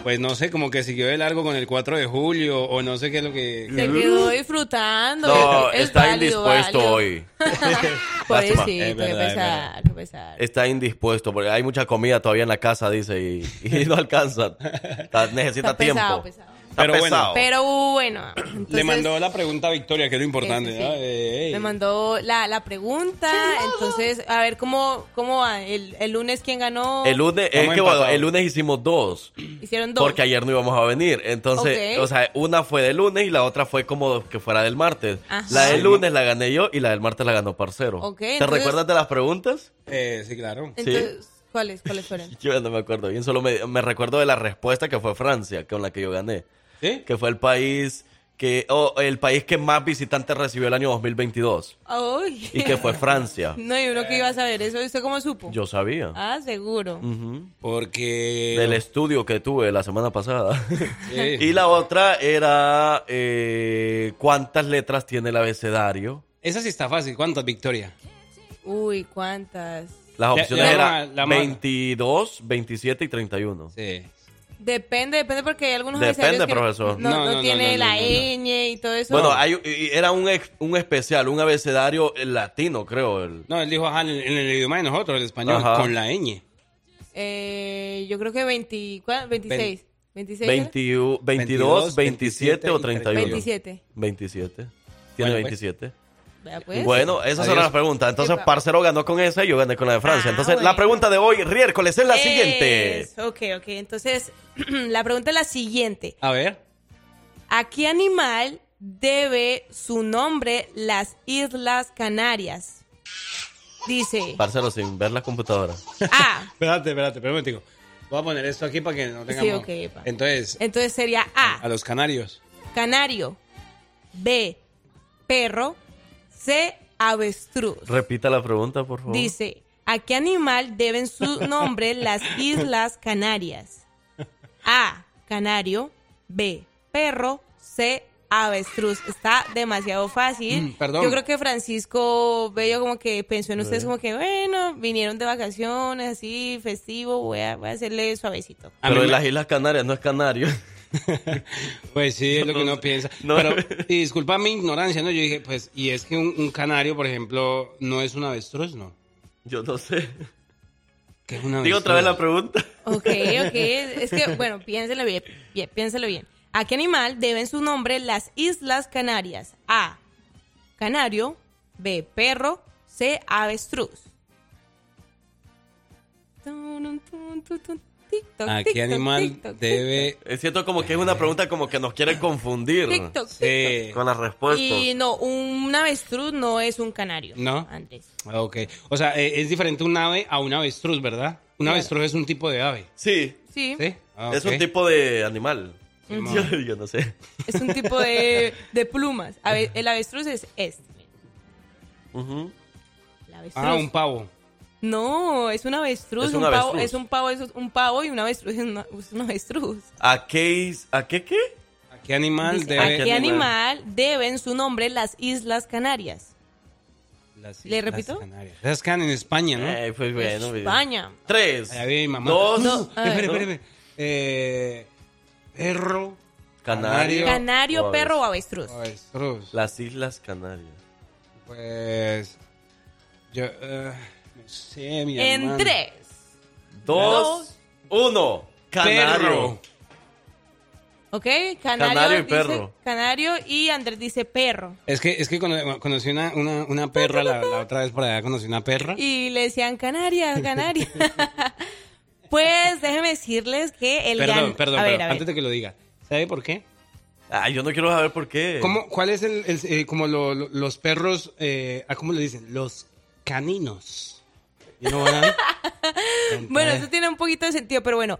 D: pues no sé, como que siguió de largo con el 4 de julio o no sé qué es lo que
O: Se quedó disfrutando.
F: No,
O: Es
F: está
O: válido,
F: indispuesto
O: válido.
F: hoy.
O: Pobrecito,
F: Lástima.
O: qué pesar, qué pesar.
F: Está indispuesto porque hay mucha comida todavía en la casa, dice, y, y no alcanza. Está- necesita
O: Está pesado,
F: tiempo.
O: pesado.
D: Pero bueno.
F: pesado.
O: Pero bueno,
D: Le mandó la pregunta a Victoria, que es lo importante.
O: Sí, sí, sí.
D: ¿no? Eh, ey.
O: me mandó la, la pregunta. Entonces, a ver cómo, cómo va. El, el lunes, ¿quién ganó?
F: El lunes, es
D: Vamos
F: que bueno,
D: empatados.
F: el lunes hicimos dos.
O: Hicieron dos.
F: Porque ayer no íbamos a venir. Entonces, o sea, una fue del lunes y la otra fue como que fuera del martes.
O: Ajá.
F: La del lunes la gané yo y la del martes la ganó Parcero.
O: Ok,
F: ¿Te
O: entonces-
F: recuerdas de las preguntas?
D: Eh, sí, claro.
O: Entonces, ¿cuáles, ¿cuáles fueron?
F: Yo no me acuerdo bien, solo me, me recuerdo de la respuesta que fue Francia, con la que yo gané.
D: ¿Sí?
F: Que fue el país que o el país que más visitantes recibió el año 2022
O: Ay.
F: y que fue Francia.
O: No, y uno que iba a saber eso, ¿usted cómo supo?
F: Yo sabía.
O: Ah, seguro.
D: Porque...
F: Del estudio que tuve la semana pasada.
D: Sí.
F: y la otra era eh, cuántas letras tiene el abecedario.
D: Esa sí está fácil. ¿Cuántas, Victoria?
O: Uy, ¿cuántas?
F: Las
D: La-
F: opciones
D: la-
F: eran
D: la-
F: 22, 27 y 31.
D: Sí.
O: Depende, depende porque hay algunos
F: Depende,
O: que
F: profesor.
O: No,
D: No,
O: no
D: no, no,
O: tiene
D: no, no,
O: la
D: no, no.
O: ñ y todo eso.
F: Bueno, hay, era un, ex- un especial, un abecedario latino, creo. El,
D: No, él dijo ajá, en, el, en el idioma de nosotros, el español,
F: Ajá.
D: con la ñ.
O: Eh, yo creo que 20, ¿cuál? 26. 26.
F: 20 22, 27 o 31.
O: 27.
F: 27. Tiene
D: Bueno, pues.
F: 27.
O: Vea, pues.
F: Bueno, esas son las preguntas. Entonces. Parcero ganó con esa y yo gané con la de Francia.
O: Ah,
F: Entonces, la pregunta de hoy, Riércoles, es la siguiente.
O: Ok, ok. Entonces, la pregunta es la siguiente.
D: A ver.
O: ¿A qué animal debe su nombre las Islas Canarias? Dice
F: Parcero, sin ver la computadora.
O: A.
D: Espérate, espérate, espérate un. Voy a poner esto aquí para que no tengamos...
O: Sí, ok, epa.
D: Entonces,
O: Entonces sería A.
D: a los canarios.
O: Canario. B. Perro. C. Avestruz.
F: Repita la pregunta, por favor.
O: Dice, ¿a qué animal deben su nombre las Islas Canarias? A, canario, B, perro, C, avestruz. Está demasiado fácil.
D: Mm, perdón.
O: Yo creo que Francisco Bello como que pensó en ustedes como que, bueno, vinieron de vacaciones, así, festivo, voy a, voy a hacerle suavecito.
F: Pero en las Islas Canarias no es canario.
D: Pues sí, es lo que uno piensa.
F: no.
D: Pero, y disculpa mi ignorancia, ¿no? Yo dije, pues, y es que un, un canario, por ejemplo, no es un avestruz, ¿no?
F: Yo no sé.
D: ¿Qué es un
F: Digo otra vez la pregunta.
O: Ok, ok. Es que, bueno, piénselo bien, bien, piénselo bien. ¿A qué animal deben su nombre las Islas Canarias? A. Canario. B. Perro. C. Avestruz. Tun, tun, tun, tic-toc,
D: ¿A qué animal debe...?
F: Es cierto como que es una pregunta como que nos quiere confundir
O: tic-toc,
D: Sí.
F: con las respuestas.
O: Y no, un avestruz no es un canario.
D: ¿No?
O: Andrés.
D: Ah, Ok. O sea, eh, es diferente un ave a un avestruz, ¿verdad? Un
O: Claro.
D: avestruz es un tipo de ave.
F: Sí,
O: Sí,
D: ¿Sí? Ah,
F: es un tipo de animal. Yo, yo no sé.
O: es un tipo de, de plumas. El avestruz es este.
F: Ujú.
O: El avestruz.
D: Ah, un pavo.
O: No, es un avestruz.
F: Es un
O: un, pavo, es un pavo, es un pavo y un avestruz es, una- es un avestruz.
F: ¿A qué, is- ¿A qué qué?
D: ¿A qué animal
O: Dice,
D: debe...?
O: ¿A
F: ¿qué animal?
O: deben su nombre las Islas Canarias?
D: Las
O: ¿Le
D: Islas
O: repito?
D: Canarias. Esas quedan en España, ¿no?
F: Eh, pues bueno. mire.
O: España.
F: Tres.
D: Mamá.
F: Dos.
O: No.
D: Espere, espere, espere. Eh, perro.
F: Canario.
O: Canario,
F: o
O: perro o avestruz.
D: Avestruz.
F: Las Islas Canarias.
D: Pues... Yo... eh, mi
O: En
D: hermano.
O: tres.
F: Dos. Uno. Canario.
D: Perro.
O: ¿Ok? Canario,
F: Canario y
O: dice
F: perro.
O: Canario y Andrés dice perro.
D: Es que, es que cono- conocí una, una, una perra, la, la otra vez por allá conocí una perra.
O: Y le decían Canarias, Canarias. pues déjenme decirles que el
D: Perdón,
O: gan-
D: perdón,
O: a ver,
D: perdón,
O: a ver.
D: antes de que lo diga. ¿Sabe por qué?
F: Ah, yo no quiero saber por qué.
D: ¿Cómo, ¿Cuál es el, el, eh, como lo- lo- los perros, eh, ah, ¿cómo le dicen? Los caninos. You know?
O: Bueno, eso tiene un poquito de sentido, pero bueno.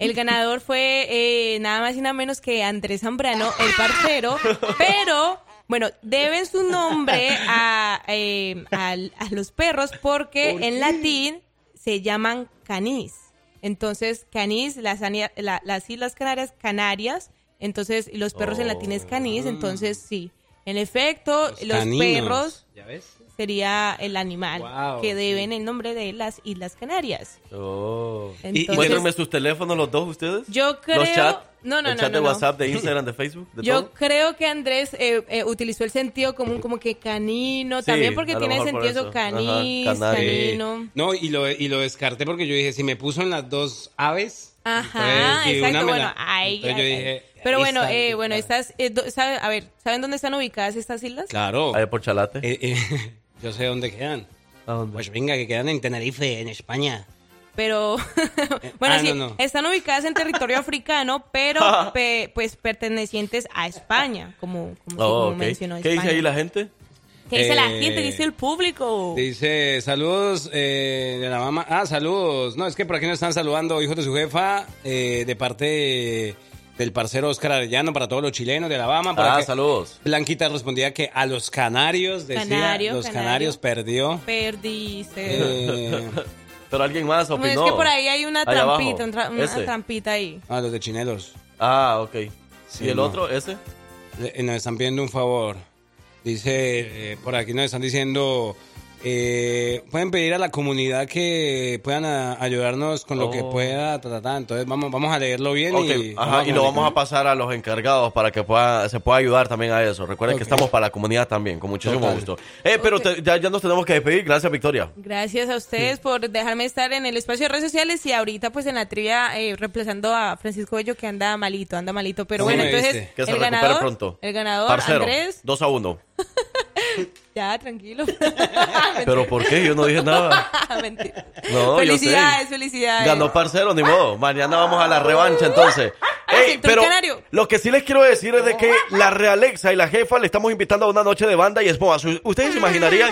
O: El ganador fue eh, nada más y nada menos que Andrés Zambrano, el parcero. Pero, bueno, deben su nombre a, eh, a los perros porque
P: ¿Por
O: en latín se llaman canís. Entonces, canís, las, la- las Islas Canarias, Canarias. Entonces, los perros en latín es canís. Entonces, sí. En efecto, los,
D: caninos.
O: perros
D: ¿Ya ves?
O: Sería el animal
F: Wow,
O: que
F: sí.
O: deben el nombre de las Islas Canarias.
F: Oh.
O: Entonces-
F: Muéstrenme sus teléfonos los dos ustedes.
O: Yo creo-
F: Los chats.
O: No, no,
F: el
O: no,
F: chat
O: no,
F: de
O: no.
F: WhatsApp, de Instagram, de Facebook, de
O: Yo
F: todo.
O: creo que Andrés eh, eh, utilizó el sentido común como que canino,
D: Sí,
O: también porque tiene
D: por
O: sentido canís,
D: Ajá,
O: canino.
D: No, y lo, y lo descarté porque yo dije, si me puso en las dos aves.
O: Ajá,
D: entonces, y
O: exacto, bueno,
D: la-
O: ay,
D: entonces
O: ay,
D: yo
O: ay.
D: dije,
O: Pero bueno, eh, bueno, estas, eh, do- sabe- a ver, ¿saben dónde están ubicadas estas islas?
D: Claro.
F: Ahí por Chalate.
D: Eh, eh, yo sé dónde quedan. Pues venga, que quedan en Tenerife, en España.
O: Pero, bueno,
D: ah,
O: sí,
D: no, no.
O: están ubicadas en territorio africano, pero pe- pues pertenecientes a España, como, como,
F: Oh,
O: como mencionó
F: ¿Qué dice
O: España.
F: ahí la gente?
O: ¿Qué dice la
D: Eh,
O: gente? Dice el público.
D: Dice, saludos eh, de la mamá. Ah, saludos. No, es que por aquí nos están saludando hijos de su jefa, eh, de parte del parcero Oscar Arellano, para todos los chilenos de Alabama. Por
F: Ah,
D: aquí-
F: saludos.
D: Blanquita respondía que a los canarios, decía,
O: Canario,
D: los
O: canario.
D: canarios perdió.
O: Perdice.
D: Eh,
F: Pero alguien más opinó.
O: es que por ahí hay una trampita, un tra- una
F: Ese.
O: trampita ahí.
D: ah, los de chinelos.
F: Ah, ok.
D: Sí,
F: ¿Y el
D: no.
F: otro, ese?
D: Eh, Nos están pidiendo un favor. Dice, eh, por aquí nos están diciendo, eh, pueden pedir a la comunidad que puedan a- ayudarnos con lo que
F: Oh.
D: pueda, ta, ta, ta. entonces vamos, vamos a leerlo bien
F: Ok,
D: y,
F: ajá, y lo vamos a pasar a los encargados para que pueda, se pueda ayudar también a eso. Recuerden que estamos para la comunidad también, con muchísimo
D: Total.
F: gusto. Eh, pero te- ya, ya nos tenemos que despedir. Gracias, Victoria.
O: Gracias a ustedes por dejarme estar en el espacio de redes sociales y ahorita pues en la trivia eh, reemplazando a Francisco Bello que anda malito, anda malito. Pero
F: Sí,
O: bueno, entonces.
F: Que se
O: el
F: recupere
O: ganador,
F: pronto.
O: el ganador
F: Parcero,
O: Andrés,
F: 2 a 1.
O: ya tranquilo.
F: ¿Pero por qué? Yo no dije nada.
O: Mentira.
F: No, yo sé.
O: felicidades, felicidades.
F: Ganó parcero, ni modo. Mañana vamos a la revancha entonces. Ey, pero
O: canario.
F: lo que sí les quiero decir es de que la Realexa y la jefa le estamos invitando a una noche de banda y espuma. Su- Ustedes se imaginarían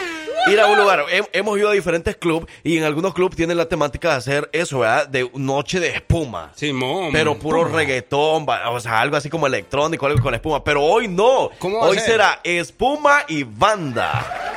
F: ir a un lugar. Hem- hemos ido a diferentes clubes y en algunos clubes tienen la temática de hacer eso, ¿verdad? De noche de espuma.
D: Simón.
F: Pero puro
D: espuma.
F: reggaetón, o sea, algo así como electrónico, algo con espuma. Pero hoy no.
D: ¿Cómo va a
F: Hoy
D: ser?
F: será espuma y banda.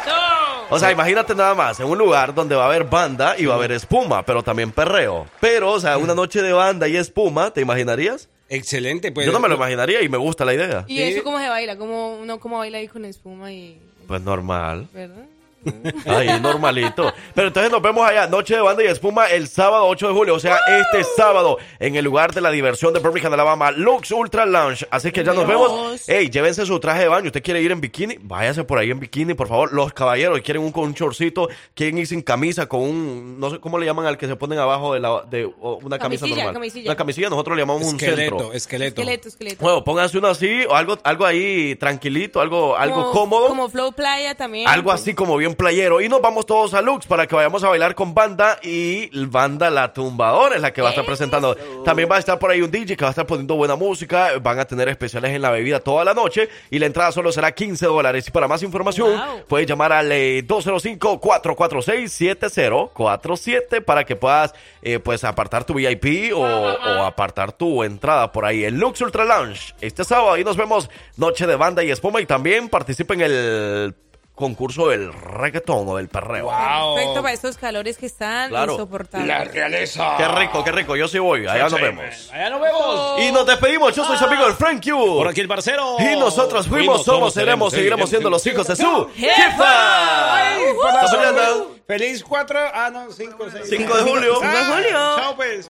F: O sea, imagínate nada más, en un lugar donde va a haber banda y va a haber espuma, pero también perreo. Pero, o sea, una noche de banda y espuma, ¿te imaginarías?
D: Excelente, pues.
F: Yo no me lo imaginaría y me gusta la idea.
O: ¿Y eso cómo se baila? ¿Cómo, uno cómo baila ahí con espuma y...
F: Pues normal.
O: ¿Verdad?
F: Ay, normalito. Pero entonces nos vemos allá, Noche de Banda y Espuma, el sábado 8 de julio. O sea, este sábado, en el lugar de la diversión de Birmingham, Alabama, Lux Ultra Lounge. Así que ya nos vemos. Ey, llévense su traje de baño. ¿Usted quiere ir en bikini? Váyase por ahí en bikini, por favor. Los caballeros quieren un con un shortcito, quieren ir sin camisa, con un, no sé cómo le llaman al que se ponen abajo de, la, de o una camisa normal.
O: camisilla.
F: Una camisilla, nosotros le llamamos un
D: Esqueleto,
F: centro.
D: esqueleto.
O: Esqueleto, esqueleto.
F: Bueno, pónganse uno así, o algo, algo ahí tranquilito, algo, algo
O: Como-
F: cómodo.
O: Como Flow Playa también.
F: Algo así como bien playero. Y nos vamos todos a Lux para que vayamos a bailar con banda. Y banda La Tumbadora es la que va a estar presentando. También va a estar por ahí un DJ que va a estar poniendo buena música. Van a tener especiales en la bebida toda la noche. Y la entrada solo será 15 dólares. Y para más información, puedes llamar al eh, 205-446-7047 para que puedas eh, pues apartar tu VIP o, o apartar tu entrada por ahí. El Lux Ultra Lounge este sábado. Y nos vemos Noche de Banda y Espuma. Y también participa en el concurso del reggaetón o del perreo.
O: Perfecto para estos calores que están
F: Claro.
O: insoportables.
D: La realeza.
F: Qué rico, qué rico. Yo sí voy. Allá nos vemos.
D: Allá nos vemos.
F: Y nos despedimos. Yo soy su amigo el Frank Q.
D: Por aquí el parcero.
F: Y nosotros fuimos, somos, seremos, seguiremos siendo los hijos de su jefa.
D: Ay. Feliz 4, ah no, 5, 6.
F: 5 de julio.
D: Ah,
F: Cinco de julio.
D: Chao pues.